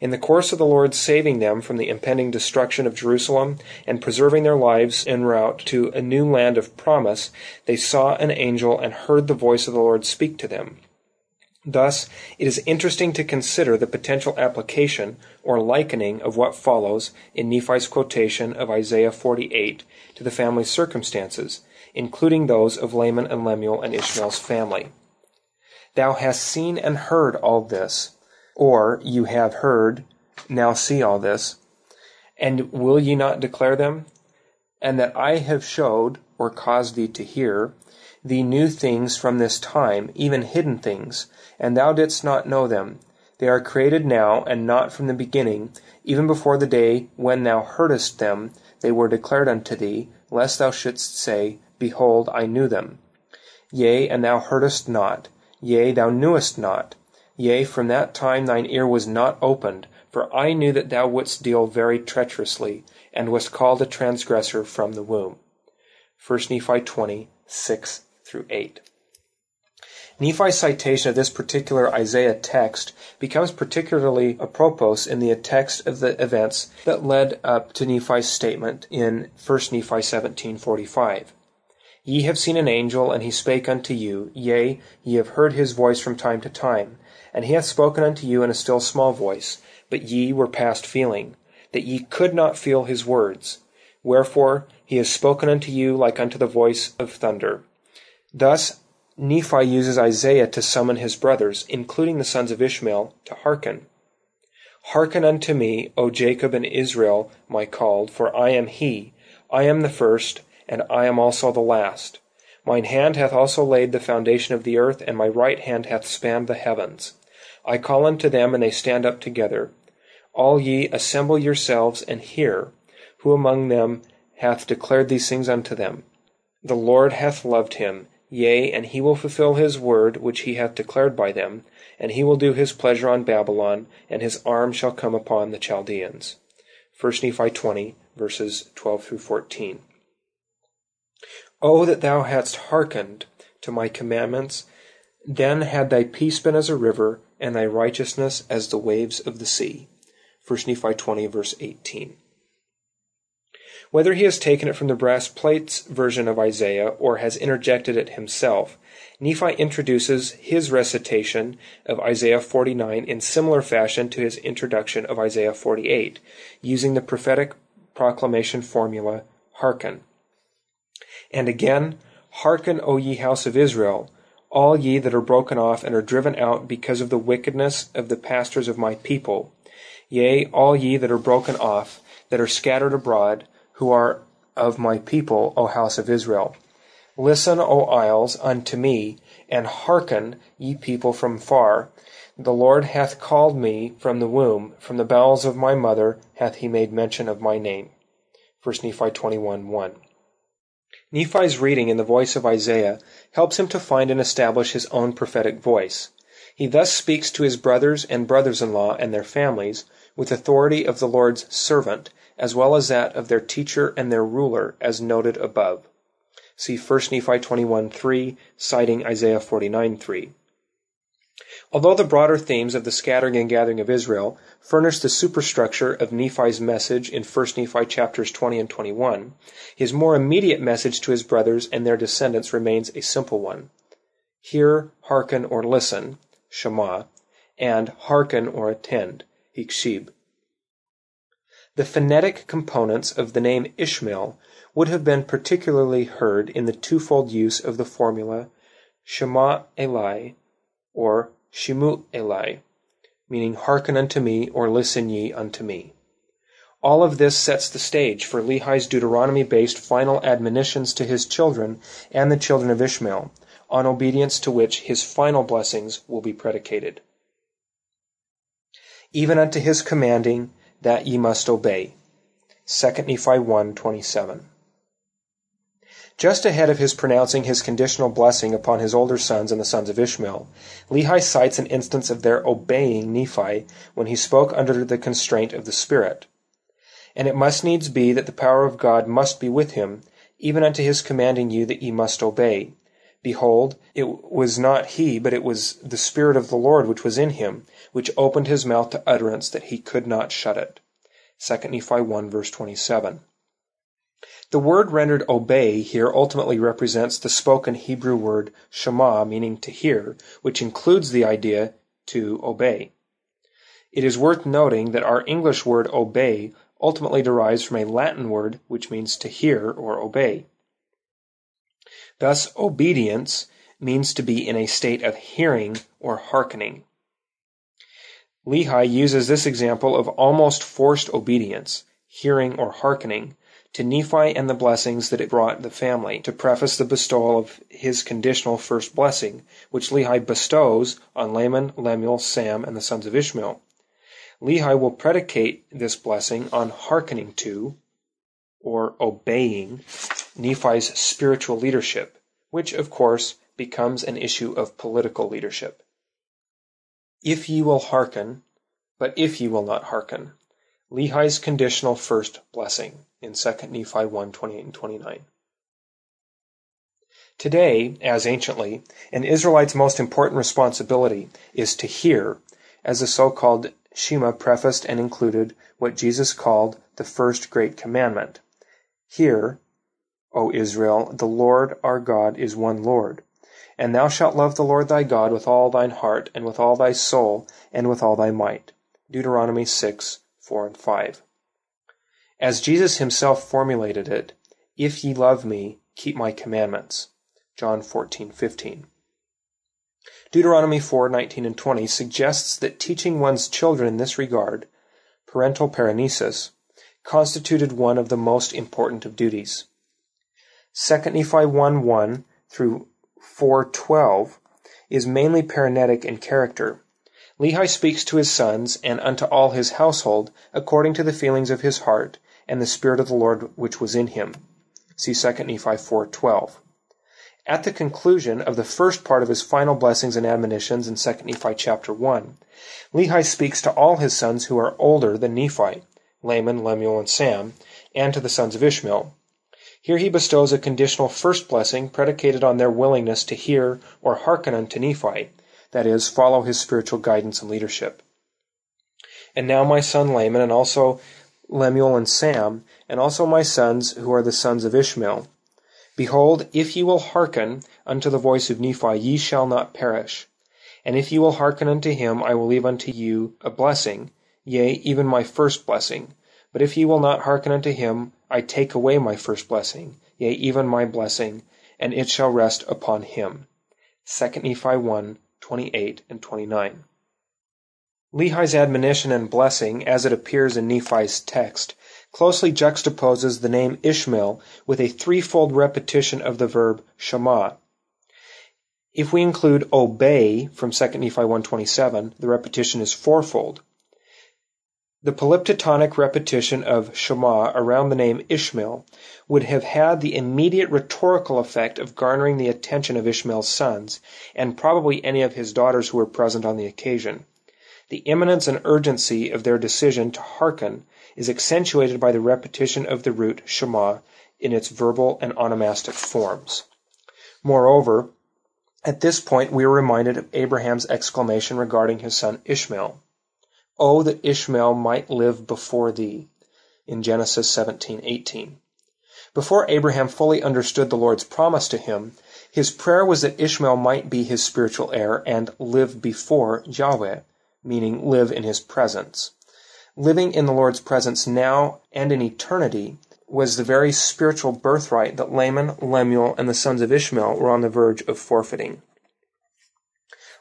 In the course of the Lord saving them from the impending destruction of Jerusalem and preserving their lives en route to a new land of promise, they saw an angel and heard the voice of the Lord speak to them. Thus, it is interesting to consider the potential application or likening of what follows in Nephi's quotation of Isaiah 48 to the family circumstances, including those of Laman and Lemuel and Ishmael's family. Thou hast seen and heard all this, or you have heard, now see all this, and will ye not declare them? And that I have showed, or caused thee to hear, thee new things from this time, even hidden things, and thou didst not know them. They are created now, and not from the beginning, even before the day when thou heardest them, they were declared unto thee, lest thou shouldst say, Behold, I knew them. Yea, and thou heardest not, yea, thou knewest not. Yea, from that time thine ear was not opened, for I knew that thou wouldst deal very treacherously, and wast called a transgressor from the womb. 1 Nephi 20, 6 through 8. Nephi's citation of this particular Isaiah text becomes particularly apropos in the text of the events that led up to Nephi's statement in 1 Nephi 17:45. Ye have seen an angel, and he spake unto you, yea, ye have heard his voice from time to time, and he hath spoken unto you in a still small voice, but ye were past feeling, that ye could not feel his words. Wherefore he has spoken unto you like unto the voice of thunder. Thus Nephi uses Isaiah to summon his brothers, including the sons of Ishmael, to hearken. Hearken unto me, O Jacob and Israel, my called, for I am he. I am the first, and I am also the last. Mine hand hath also laid the foundation of the earth, and my right hand hath spanned the heavens. I call unto them, and they stand up together. All ye assemble yourselves and hear. Who among them hath declared these things unto them? The Lord hath loved him Yea, and he will fulfill his word which he hath declared by them, and he will do his pleasure on Babylon, and his arm shall come upon the Chaldeans. 1 Nephi 20, verses 12 through 14. O that thou hadst hearkened to my commandments, then had thy peace been as a river, and thy righteousness as the waves of the sea. 1 Nephi 20, verse 18. Whether he has taken it from the brass plates version of Isaiah or has interjected it himself, Nephi introduces his recitation of Isaiah 49 in similar fashion to his introduction of Isaiah 48, using the prophetic proclamation formula, Hearken. And again, Hearken, O ye house of Israel, all ye that are broken off and are driven out because of the wickedness of the pastors of my people. Yea, all ye that are broken off, that are scattered abroad, who are of my people, O house of Israel. Listen, O isles, unto me, and hearken, ye people from far. The Lord hath called me from the womb, from the bowels of my mother hath he made mention of my name. 1 Nephi 21 1. Nephi's reading in the voice of Isaiah helps him to find and establish his own prophetic voice. He thus speaks to his brothers and brothers in law and their families with authority of the Lord's servant, as well as that of their teacher and their ruler, as noted above. See 1 Nephi 21:3, citing Isaiah 49:3. Although the broader themes of the scattering and gathering of Israel furnish the superstructure of Nephi's message in 1 Nephi chapters 20 and 21, his more immediate message to his brothers and their descendants remains a simple one. Hear, hearken, or listen, Shema, and hearken or attend, Hikshib. The phonetic components of the name Ishmael would have been particularly heard in the twofold use of the formula Shema Eli or Shimu Eli, meaning hearken unto me or listen ye unto me. All of this sets the stage for Lehi's Deuteronomy based final admonitions to his children and the children of Ishmael, on obedience to which his final blessings will be predicated. Even unto his commanding that ye must obey. 2 Nephi 1 27. Just ahead of his pronouncing his conditional blessing upon his older sons and the sons of Ishmael, Lehi cites an instance of their obeying Nephi when he spoke under the constraint of the Spirit. And it must needs be that the power of God must be with him, even unto his commanding you that ye must obey. Behold, it was not he, but it was the Spirit of the Lord which was in him, which opened his mouth to utterance that he could not shut it. 2 Nephi 1 verse 27. The word rendered obey here ultimately represents the spoken Hebrew word shema, meaning to hear, which includes the idea to obey. It is worth noting that our English word obey ultimately derives from a Latin word which means to hear or obey. Thus, obedience means to be in a state of hearing or hearkening. Lehi uses this example of almost forced obedience, hearing or hearkening, to Nephi and the blessings that it brought the family, to preface the bestowal of his conditional first blessing, which Lehi bestows on Laman, Lemuel, Sam, and the sons of Ishmael. Lehi will predicate this blessing on hearkening to, or obeying, Nephi's spiritual leadership, which, of course, becomes an issue of political leadership. If ye will hearken, but if ye will not hearken. Lehi's conditional first blessing in 2 Nephi 1 28 and 29. Today, as anciently, an Israelite's most important responsibility is to hear, as the so called Shema prefaced and included what Jesus called the first great commandment. Hear, O Israel, the Lord our God is one Lord. And thou shalt love the Lord thy God with all thine heart, and with all thy soul, and with all thy might. Deuteronomy 6, 4 and 5. As Jesus himself formulated it, If ye love me, keep my commandments. John 14:15. Deuteronomy 4:19 and 20 suggests that teaching one's children in this regard, parental paraenesis, constituted one of the most important of duties. 2 Nephi 1:1 through 4:12 is mainly paraenetic in character Lehi speaks to his sons and unto all his household according to the feelings of his heart and the Spirit of the Lord which was in him. See 2 Nephi 4.12. At the conclusion of the first part of his final blessings and admonitions in 2 Nephi chapter 1, Lehi speaks to all his sons who are older than Nephi, Laman, Lemuel, and Sam, and to the sons of Ishmael. Here he bestows a conditional first blessing predicated on their willingness to hear or hearken unto Nephi, that is, follow his spiritual guidance and leadership. And now my son Laman, and also Lemuel and Sam, and also my sons who are the sons of Ishmael. Behold, if ye will hearken unto the voice of Nephi, ye shall not perish. And if ye will hearken unto him, I will leave unto you a blessing, yea, even my first blessing. But if ye will not hearken unto him, I take away my first blessing, yea, even my blessing, and it shall rest upon him. 2 Nephi 1, 28 and 29. Lehi's admonition and blessing, as it appears in Nephi's text, closely juxtaposes the name Ishmael with a threefold repetition of the verb shema. If we include obey from 2 Nephi 127, the repetition is fourfold. The polyptotonic repetition of Shema around the name Ishmael would have had the immediate rhetorical effect of garnering the attention of Ishmael's sons, and probably any of his daughters who were present on the occasion. The imminence and urgency of their decision to hearken is accentuated by the repetition of the root Shema in its verbal and onomastic forms. Moreover, at this point we are reminded of Abraham's exclamation regarding his son Ishmael. Oh, that Ishmael might live before thee. In Genesis 17:18. Before Abraham fully understood the Lord's promise to him, his prayer was that Ishmael might be his spiritual heir and live before Yahweh, meaning live in his presence. Living in the Lord's presence now and in eternity was the very spiritual birthright that Laman, Lemuel, and the sons of Ishmael were on the verge of forfeiting.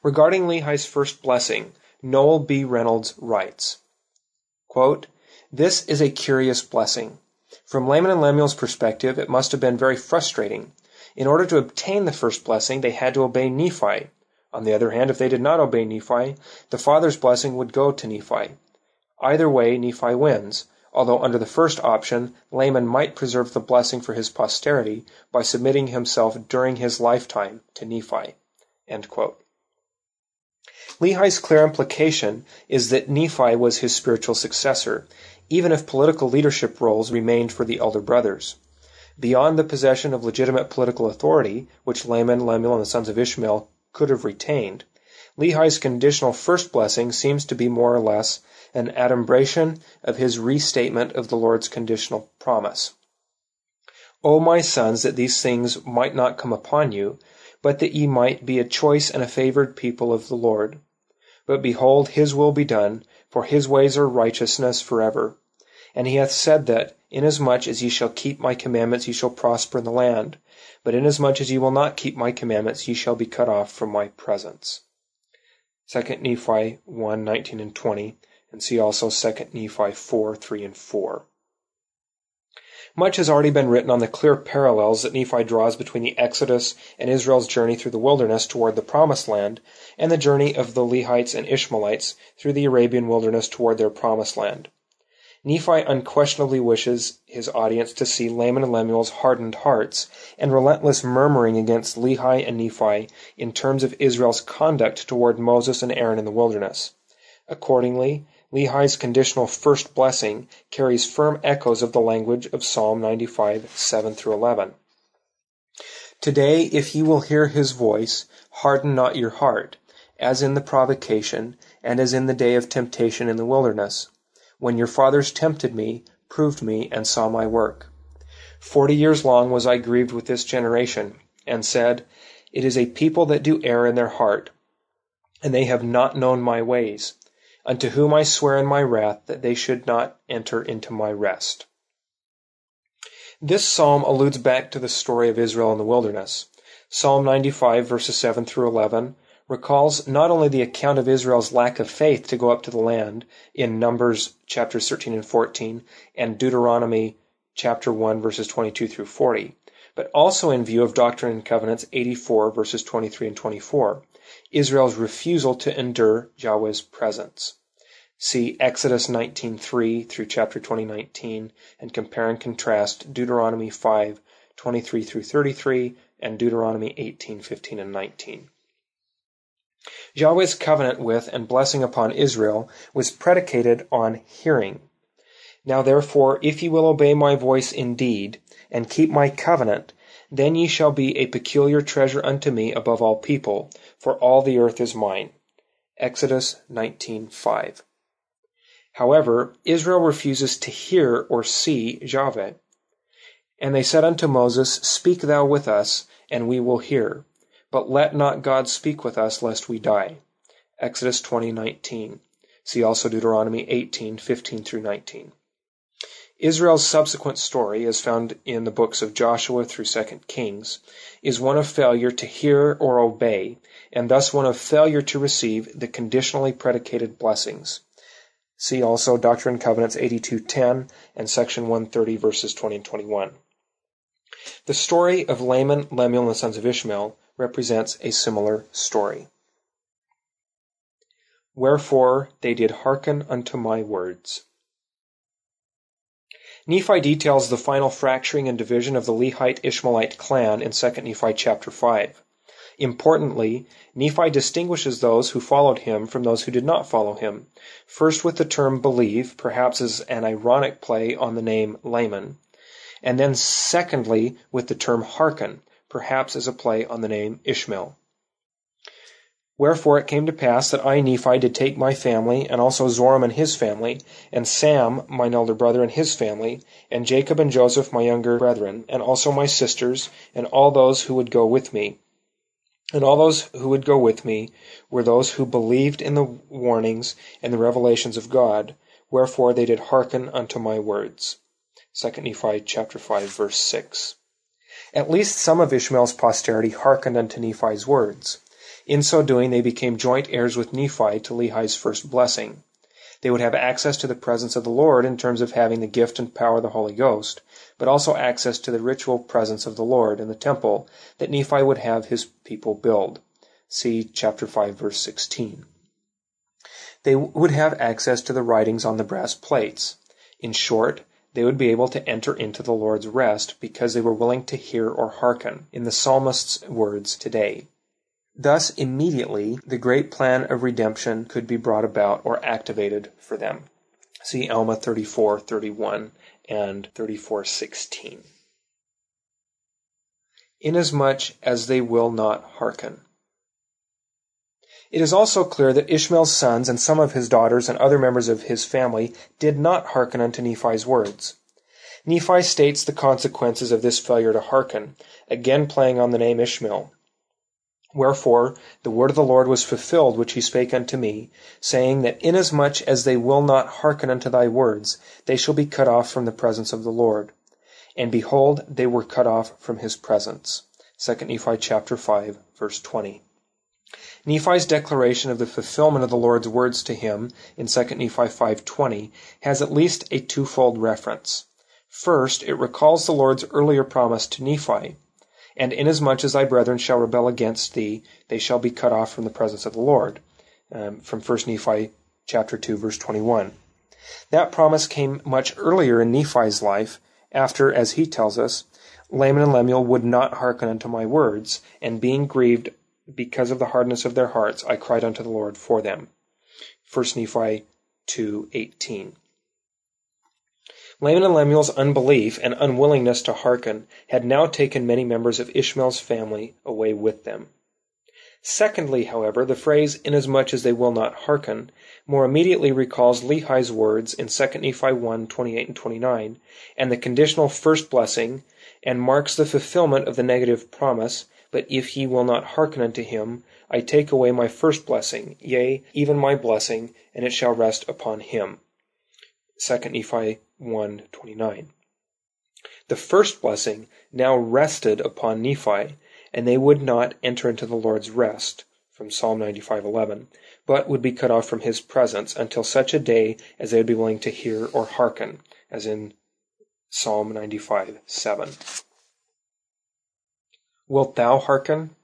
Regarding Lehi's first blessing, Noel B. Reynolds writes, This is a curious blessing. From Laman and Lemuel's perspective, it must have been very frustrating. In order to obtain the first blessing, they had to obey Nephi. On the other hand, if they did not obey Nephi, the father's blessing would go to Nephi. Either way, Nephi wins, although under the first option, Laman might preserve the blessing for his posterity by submitting himself during his lifetime to Nephi. Lehi's clear implication is that Nephi was his spiritual successor, even if political leadership roles remained for the elder brothers. Beyond the possession of legitimate political authority, which Laman, Lemuel, and the sons of Ishmael could have retained, Lehi's conditional first blessing seems to be more or less an adumbration of his restatement of the Lord's conditional promise. O my sons, that these things might not come upon you, but that ye might be a choice and a favored people of the Lord. But behold, his will be done, for his ways are righteousness forever. And he hath said that, Inasmuch as ye shall keep my commandments, ye shall prosper in the land. But inasmuch as ye will not keep my commandments, ye shall be cut off from my presence. 2 Nephi 1 19 and 20, and see also 2 Nephi 4 3 and 4. Much has already been written on the clear parallels that Nephi draws between the Exodus and Israel's journey through the wilderness toward the Promised Land, and the journey of the Lehites and Ishmaelites through the Arabian wilderness toward their Promised Land. Nephi unquestionably wishes his audience to see Laman and Lemuel's hardened hearts and relentless murmuring against Lehi and Nephi in terms of Israel's conduct toward Moses and Aaron in the wilderness. Accordingly, Lehi's conditional first blessing carries firm echoes of the language of Psalm 95, 7 through 11. Today, if ye will hear his voice, harden not your heart, as in the provocation, and as in the day of temptation in the wilderness, when your fathers tempted me, proved me, and saw my work. Forty years long was I grieved with this generation, and said, It is a people that do err in their heart, and they have not known my ways unto whom I swear in my wrath that they should not enter into my rest. This psalm alludes back to the story of Israel in the wilderness. Psalm 95, verses 7 through 11, recalls not only the account of Israel's lack of faith to go up to the land in Numbers chapters 13 and 14 and Deuteronomy chapter 1 verses 22 through 40, but also in view of Doctrine and Covenants 84 verses 23 and 24, Israel's refusal to endure Yahweh's presence. See Exodus 19:3 through chapter 20:19 and compare and contrast Deuteronomy 5:23 through 33 and Deuteronomy 18:15 and 19. Yahweh's covenant with and blessing upon Israel was predicated on hearing. Now therefore, if ye will obey my voice indeed, and keep my covenant, then ye shall be a peculiar treasure unto me above all people, for all the earth is mine. Exodus 19:5. However, Israel refuses to hear or see Yahweh. And they said unto Moses, Speak thou with us, and we will hear. But let not God speak with us, lest we die. Exodus 20:19. See also Deuteronomy 18:15 through 19. Israel's subsequent story, as found in the books of Joshua through 2 Kings, is one of failure to hear or obey, and thus one of failure to receive the conditionally predicated blessings. See also Doctrine and Covenants 82.10 and section 130 verses 20 and 21. The story of Laman, Lemuel, and the sons of Ishmael represents a similar story. Wherefore they did hearken unto my words. Nephi details the final fracturing and division of the Lehite Ishmaelite clan in 2 Nephi chapter 5. Importantly, Nephi distinguishes those who followed him from those who did not follow him, first with the term believe, perhaps as an ironic play on the name Laman, and then secondly with the term hearken, perhaps as a play on the name Ishmael. Wherefore it came to pass that I Nephi did take my family, and also Zoram and his family, and Sam mine elder brother and his family, and Jacob and Joseph my younger brethren, and also my sisters, and all those who would go with me. And all those who would go with me were those who believed in the warnings and the revelations of God, wherefore they did hearken unto my words. 2 Nephi chapter 5 verse 6. At least some of Ishmael's posterity hearkened unto Nephi's words. In so doing, they became joint heirs with Nephi to Lehi's first blessing. They would have access to the presence of the Lord in terms of having the gift and power of the Holy Ghost, but also access to the ritual presence of the Lord in the temple that Nephi would have his people build. See chapter 5 verse 16. They would have access to the writings on the brass plates. In short, they would be able to enter into the Lord's rest because they were willing to hear or hearken, in the psalmist's words today. Thus, immediately, the great plan of redemption could be brought about or activated for them. See Alma 34:31 and 34:16. Inasmuch as they will not hearken. It is also clear that Ishmael's sons and some of his daughters and other members of his family did not hearken unto Nephi's words. Nephi states the consequences of this failure to hearken, again playing on the name Ishmael. Wherefore the word of the Lord was fulfilled which he spake unto me, saying that inasmuch as they will not hearken unto thy words, they shall be cut off from the presence of the Lord. And behold, they were cut off from his presence. 2 Nephi chapter 5, verse 20. Nephi's declaration of the fulfillment of the Lord's words to him in 2 Nephi 5:20 has at least a twofold reference. First, it recalls the Lord's earlier promise to Nephi, and inasmuch as thy brethren shall rebel against thee, they shall be cut off from the presence of the Lord. Um, from 1 Nephi chapter 2, verse 21. That promise came much earlier in Nephi's life, after, as he tells us, Laman and Lemuel would not hearken unto my words, and being grieved because of the hardness of their hearts, I cried unto the Lord for them. 1 Nephi 2:18. Laman and Lemuel's unbelief and unwillingness to hearken had now taken many members of Ishmael's family away with them. Secondly, however, the phrase inasmuch as they will not hearken more immediately recalls Lehi's words in 2 Nephi 1 28 and 29, and the conditional first blessing, and marks the fulfillment of the negative promise, But if ye will not hearken unto him, I take away my first blessing, yea, even my blessing, and it shall rest upon him. 2 Nephi 1:29. The first blessing now rested upon Nephi, and they would not enter into the Lord's rest from Psalm 95:11, but would be cut off from his presence until such a day as they would be willing to hear or hearken, as in Psalm 95:7. Wilt thou hearken?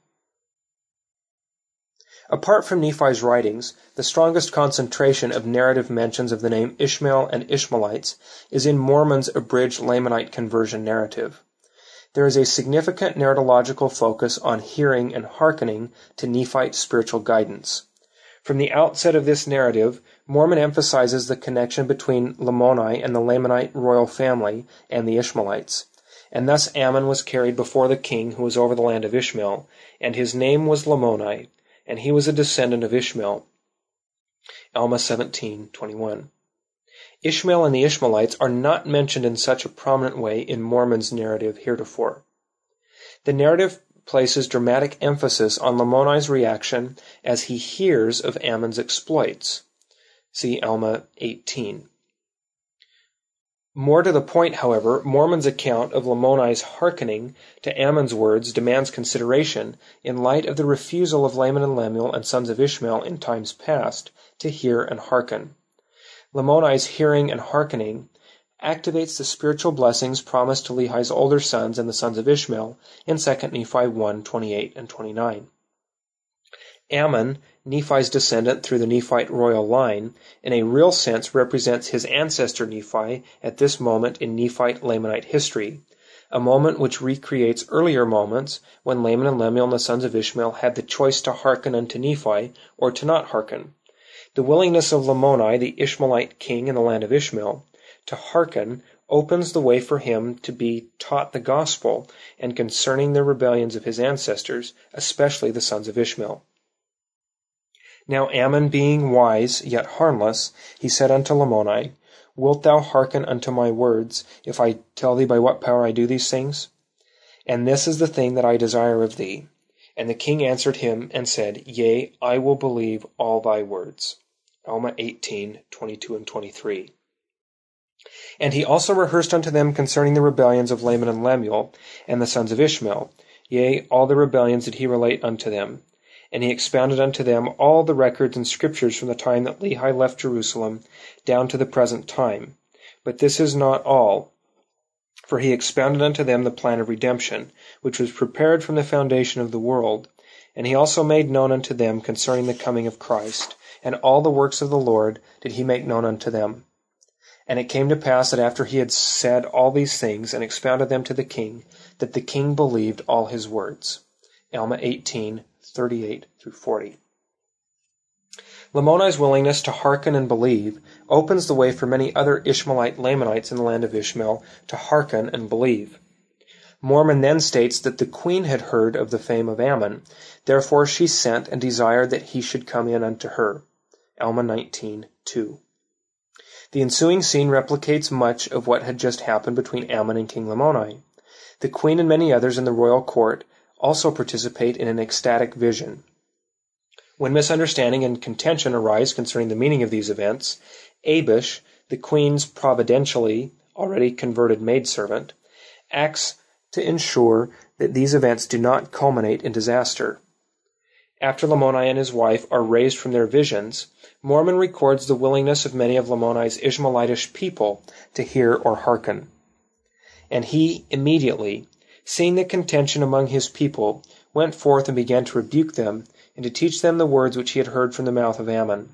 Apart from Nephi's writings, the strongest concentration of narrative mentions of the name Ishmael and Ishmaelites is in Mormon's abridged Lamanite conversion narrative. There is a significant narratological focus on hearing and hearkening to Nephite spiritual guidance. From the outset of this narrative, Mormon emphasizes the connection between Lamoni and the Lamanite royal family and the Ishmaelites. And thus Ammon was carried before the king who was over the land of Ishmael, and his name was Lamoni, and he was a descendant of Ishmael. Alma 17:21. Ishmael and the Ishmaelites are not mentioned in such a prominent way in Mormon's narrative heretofore. The narrative places dramatic emphasis on Lamoni's reaction as he hears of Ammon's exploits. See Alma 18. More to the point, however, Mormon's account of Lamoni's hearkening to Ammon's words demands consideration in light of the refusal of Laman and Lemuel and sons of Ishmael in times past to hear and hearken. Lamoni's hearing and hearkening activates the spiritual blessings promised to Lehi's older sons and the sons of Ishmael in 2 Nephi 1 28 and 29. Ammon, Nephi's descendant through the Nephite royal line, in a real sense represents his ancestor Nephi at this moment in Nephite Lamanite history, a moment which recreates earlier moments when Laman and Lemuel and the sons of Ishmael had the choice to hearken unto Nephi or to not hearken. The willingness of Lamoni, the Ishmaelite king in the land of Ishmael, to hearken opens the way for him to be taught the gospel and concerning the rebellions of his ancestors, especially the sons of Ishmael. Now Ammon being wise, yet harmless, he said unto Lamoni, Wilt thou hearken unto my words, if I tell thee by what power I do these things? And this is the thing that I desire of thee. And the king answered him and said, Yea, I will believe all thy words. Alma 18, 22 and 23. And he also rehearsed unto them concerning the rebellions of Laman and Lemuel, and the sons of Ishmael, yea, all the rebellions did he relate unto them. And he expounded unto them all the records and scriptures from the time that Lehi left Jerusalem down to the present time. But this is not all. For he expounded unto them the plan of redemption, which was prepared from the foundation of the world. And he also made known unto them concerning the coming of Christ, and all the works of the Lord did he make known unto them. And it came to pass that after he had said all these things, and expounded them to the king, that the king believed all his words. Alma 18, 38 through 40. Lamoni's willingness to hearken and believe opens the way for many other Ishmaelite Lamanites in the land of Ishmael to hearken and believe. Mormon then states that the queen had heard of the fame of Ammon, therefore she sent and desired that he should come in unto her. Alma 19, 2. The ensuing scene replicates much of what had just happened between Ammon and King Lamoni. The queen and many others in the royal court also participate in an ecstatic vision. When misunderstanding and contention arise concerning the meaning of these events, Abish, the queen's providentially already converted maidservant, acts to ensure that these events do not culminate in disaster. After Lamoni and his wife are raised from their visions, Mormon records the willingness of many of Lamoni's Ishmaelitish people to hear or hearken. And he immediately, seeing the contention among his people, went forth and began to rebuke them, and to teach them the words which he had heard from the mouth of Ammon.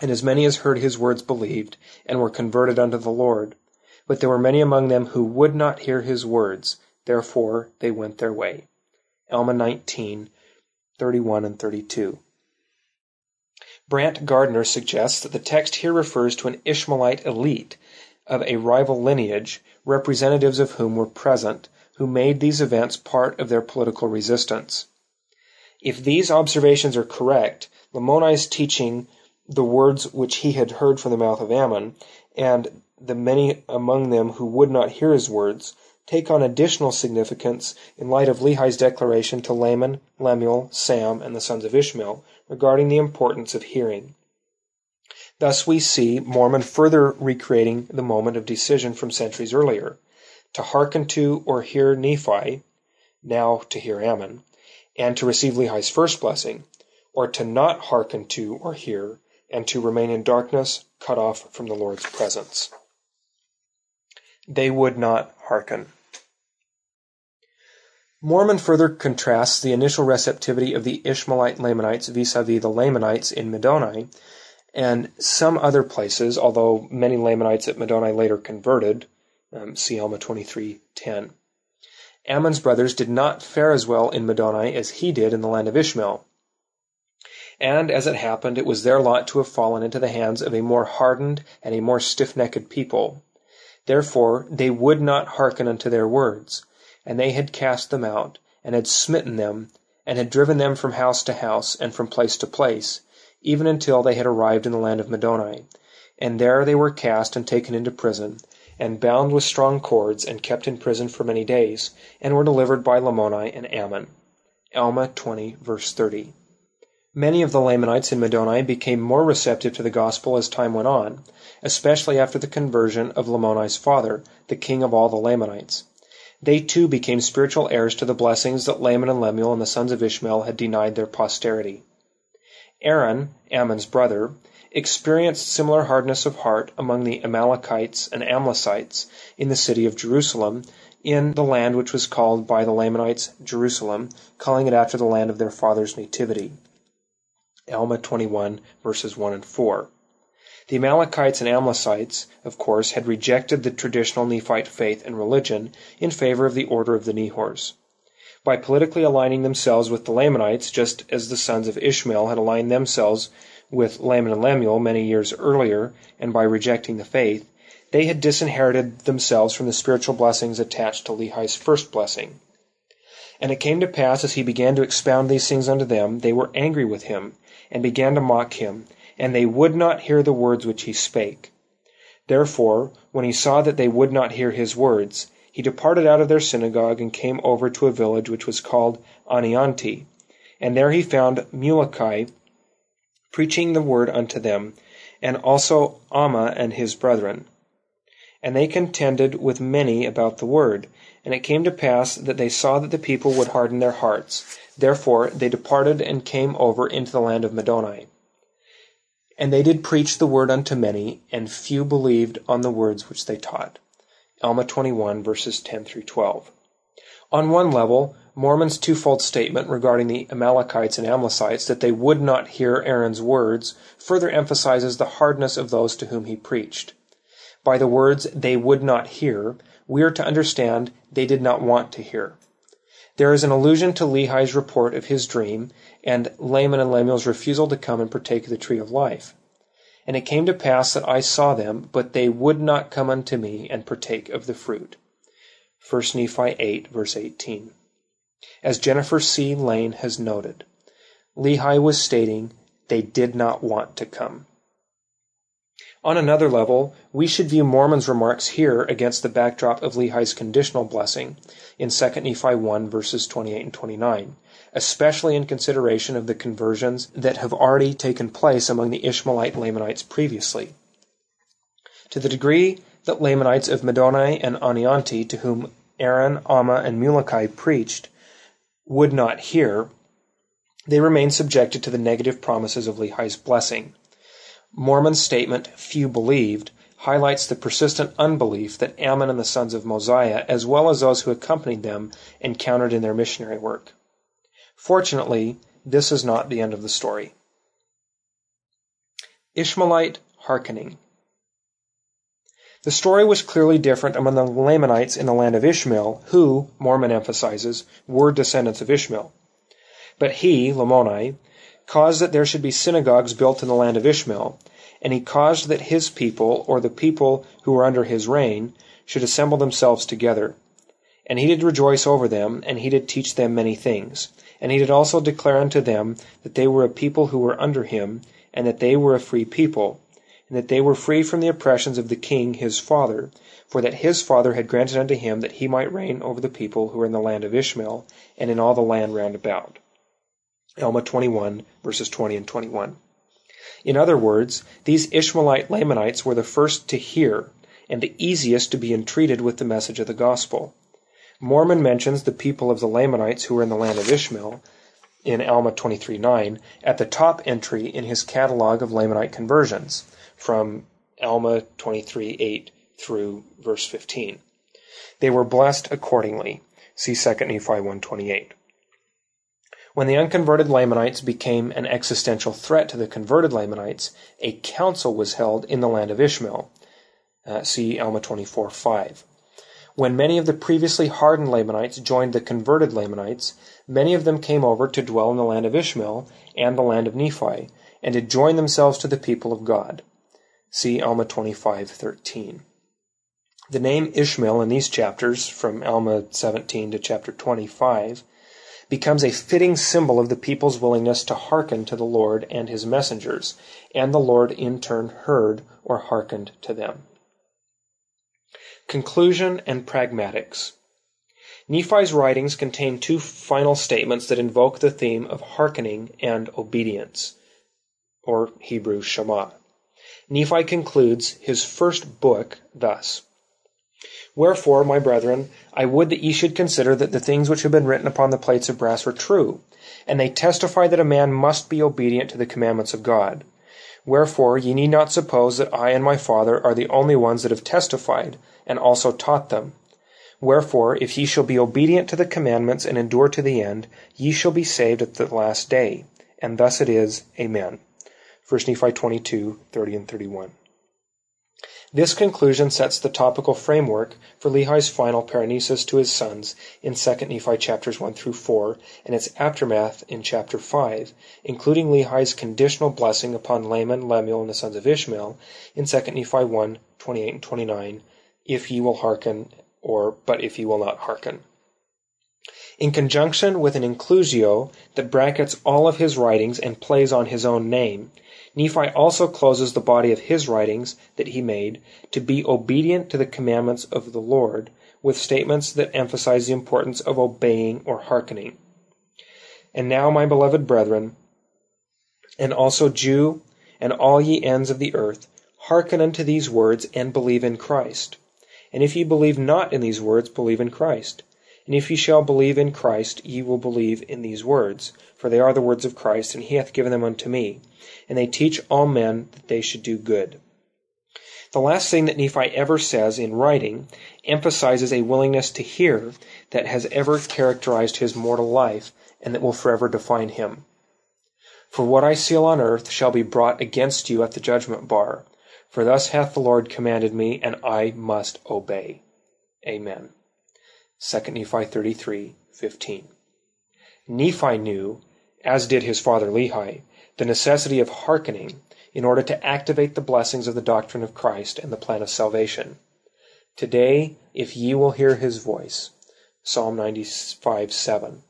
And as many as heard his words believed, and were converted unto the Lord. But there were many among them who would not hear his words, therefore they went their way. Alma 19, 31 and 32. Brant Gardner suggests that the text here refers to an Ishmaelite elite of a rival lineage, representatives of whom were present, who made these events part of their political resistance. If these observations are correct, Lamoni's teaching the words which he had heard from the mouth of Ammon, and the many among them who would not hear his words, take on additional significance in light of Lehi's declaration to Laman, Lemuel, Sam, and the sons of Ishmael regarding the importance of hearing. Thus we see Mormon further recreating the moment of decision from centuries earlier to hearken to or hear Nephi, now to hear Ammon, and to receive Lehi's first blessing, or to not hearken to or hear, and to remain in darkness, cut off from the Lord's presence. They would not hearken. Mormon further contrasts the initial receptivity of the Ishmaelite Lamanites vis-a-vis the Lamanites in Middoni and some other places, although many Lamanites at Middoni later converted, um, see Alma 23:10. Ammon's brothers did not fare as well in Middoni as he did in the land of Ishmael. And as it happened, it was their lot to have fallen into the hands of a more hardened and a more stiff-necked people. Therefore they would not hearken unto their words, and they had cast them out, and had smitten them, and had driven them from house to house, and from place to place, even until they had arrived in the land of Middoni. And there they were cast and taken into prison, and bound with strong cords, and kept in prison for many days, and were delivered by Lamoni and Ammon. Alma 20, verse 30. Many of the Lamanites in Middoni became more receptive to the gospel as time went on, especially after the conversion of Lamoni's father, the king of all the Lamanites. They too became spiritual heirs to the blessings that Laman and Lemuel and the sons of Ishmael had denied their posterity. Aaron, Ammon's brother, experienced similar hardness of heart among the Amalekites and Amlicites in the city of Jerusalem, in the land which was called by the Lamanites Jerusalem, calling it after the land of their father's nativity. Alma 21, verses 1 and 4. The Amalekites and Amlicites, of course, had rejected the traditional Nephite faith and religion in favor of the order of the Nehors by politically aligning themselves with the Lamanites, just as the sons of Ishmael had aligned themselves with Laman and Lemuel many years earlier, and by rejecting the faith, they had disinherited themselves from the spiritual blessings attached to Lehi's first blessing. And it came to pass, as he began to expound these things unto them, they were angry with him, and began to mock him, and they would not hear the words which he spake. Therefore, when he saw that they would not hear his words, he departed out of their synagogue and came over to a village which was called Ani-Anti. And there he found Muloki preaching the word unto them, and also Ammah and his brethren. And they contended with many about the word. And it came to pass that they saw that the people would harden their hearts. Therefore they departed and came over into the land of Middoni. And they did preach the word unto many, and few believed on the words which they taught. Alma 21, verses 10 through 12. On one level, Mormon's twofold statement regarding the Amalekites and Amlicites that they would not hear Aaron's words further emphasizes the hardness of those to whom he preached. By the words they would not hear, we are to understand they did not want to hear. There is an allusion to Lehi's report of his dream and Laman and Lemuel's refusal to come and partake of the tree of life. And it came to pass that I saw them, but they would not come unto me and partake of the fruit. 1 Nephi 8, verse 18. As Jennifer C. Lane has noted, Lehi was stating they did not want to come. On another level, we should view Mormon's remarks here against the backdrop of Lehi's conditional blessing in 2 Nephi 1 verses 28 and 29, especially in consideration of the conversions that have already taken place among the Ishmaelite Lamanites previously. To the degree that Lamanites of Middoni and Ani-Anti, to whom Aaron, Ammah, and Muloki preached, would not hear, they remained subjected to the negative promises of Lehi's blessing. Mormon's statement, few believed, highlights the persistent unbelief that Ammon and the sons of Mosiah, as well as those who accompanied them, encountered in their missionary work. Fortunately, this is not the end of the story. Ishmaelite hearkening. The story was clearly different among the Lamanites in the land of Ishmael, who, Mormon emphasizes, were descendants of Ishmael. But he, Lamoni, caused that there should be synagogues built in the land of Ishmael, and he caused that his people, or the people who were under his reign, should assemble themselves together. And he did rejoice over them, and he did teach them many things. And he did also declare unto them that they were a people who were under him, and that they were a free people, and that they were free from the oppressions of the king his father, for that his father had granted unto him that he might reign over the people who were in the land of Ishmael, and in all the land round about. Alma 21, verses 20 and 21. In other words, these Ishmaelite Lamanites were the first to hear, and the easiest to be entreated with the message of the gospel. Mormon mentions the people of the Lamanites who were in the land of Ishmael in Alma 23:9 at the top entry in his catalog of Lamanite conversions from Alma 23:8 through verse 15. They were blessed accordingly. See 2 Nephi 128. When the unconverted Lamanites became an existential threat to the converted Lamanites, a council was held in the land of Ishmael. Uh, see Alma 24:5. When many of the previously hardened Lamanites joined the converted Lamanites, many of them came over to dwell in the land of Ishmael and the land of Nephi, and to join themselves to the people of God. See Alma 25:13. The name Ishmael in these chapters, from Alma 17 to chapter 25, becomes a fitting symbol of the people's willingness to hearken to the Lord and his messengers, and the Lord in turn heard or hearkened to them. Conclusion and Pragmatics Nephi's writings contain two final statements that invoke the theme of hearkening and obedience, or Hebrew Shema. Nephi concludes his first book thus Wherefore, my brethren, I would that ye should consider that the things which have been written upon the plates of brass are true, and they testify that a man must be obedient to the commandments of God. Wherefore, ye need not suppose that I and my Father are the only ones that have testified, and also taught them. Wherefore, if ye shall be obedient to the commandments and endure to the end, ye shall be saved at the last day. And thus it is. Amen. 1 Nephi 22, 30 and 31. This conclusion sets the topical framework for Lehi's final paraenesis to his sons in 2 Nephi chapters 1 through 4 and its aftermath in chapter 5, including Lehi's conditional blessing upon Laman, Lemuel, and the sons of Ishmael in 2 Nephi 1, 28 and 29, if ye will hearken, or but if ye will not hearken. In conjunction with an inclusio that brackets all of his writings and plays on his own name, Nephi also closes the body of his writings that he made to be obedient to the commandments of the Lord with statements that emphasize the importance of obeying or hearkening. And now, my beloved brethren, and also Jew and all ye ends of the earth, hearken unto these words and believe in Christ. And if ye believe not in these words, believe in Christ. And if ye shall believe in Christ, ye will believe in these words, for they are the words of Christ, and he hath given them unto me. And they teach all men that they should do good. The last thing that Nephi ever says in writing emphasizes a willingness to hear that has ever characterized his mortal life and that will forever define him. For what I seal on earth shall be brought against you at the judgment bar. For thus hath the Lord commanded me, and I must obey. Amen. 2 Nephi 33:15. Nephi knew, as did his father Lehi, the necessity of hearkening in order to activate the blessings of the doctrine of Christ and the plan of salvation. Today, if ye will hear his voice. Psalm 95 7.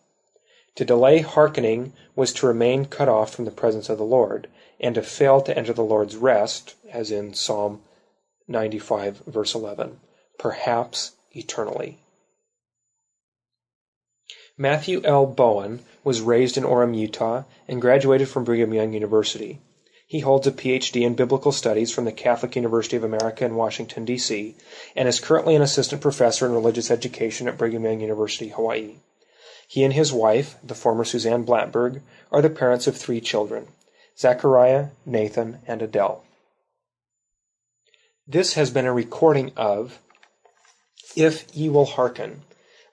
To delay hearkening was to remain cut off from the presence of the Lord, and to fail to enter the Lord's rest, as in Psalm 95, verse 11, perhaps eternally. Matthew L. Bowen was raised in Orem, Utah, and graduated from Brigham Young University. He holds a Ph.D. in Biblical Studies from the Catholic University of America in Washington, D.C., and is currently an assistant professor in religious education at Brigham Young University, Hawaii. He and his wife, the former Suzanne Blattberg, are the parents of three children Zachariah, Nathan, and Adele. This has been a recording of If Ye Will Hearken,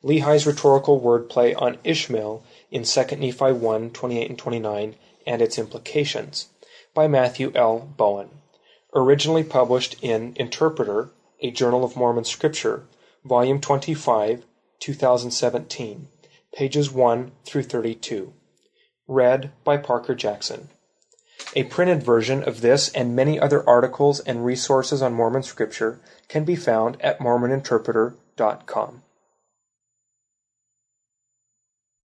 Lehi's rhetorical wordplay on Ishmael in 2 Nephi 1 28 and 29 and its implications by Matthew L. Bowen. Originally published in Interpreter, a Journal of Mormon Scripture, Volume 25, 2017, pages 1 through 32. Read by Parker Jackson. A printed version of this and many other articles and resources on Mormon Scripture can be found at MormonInterpreter.com.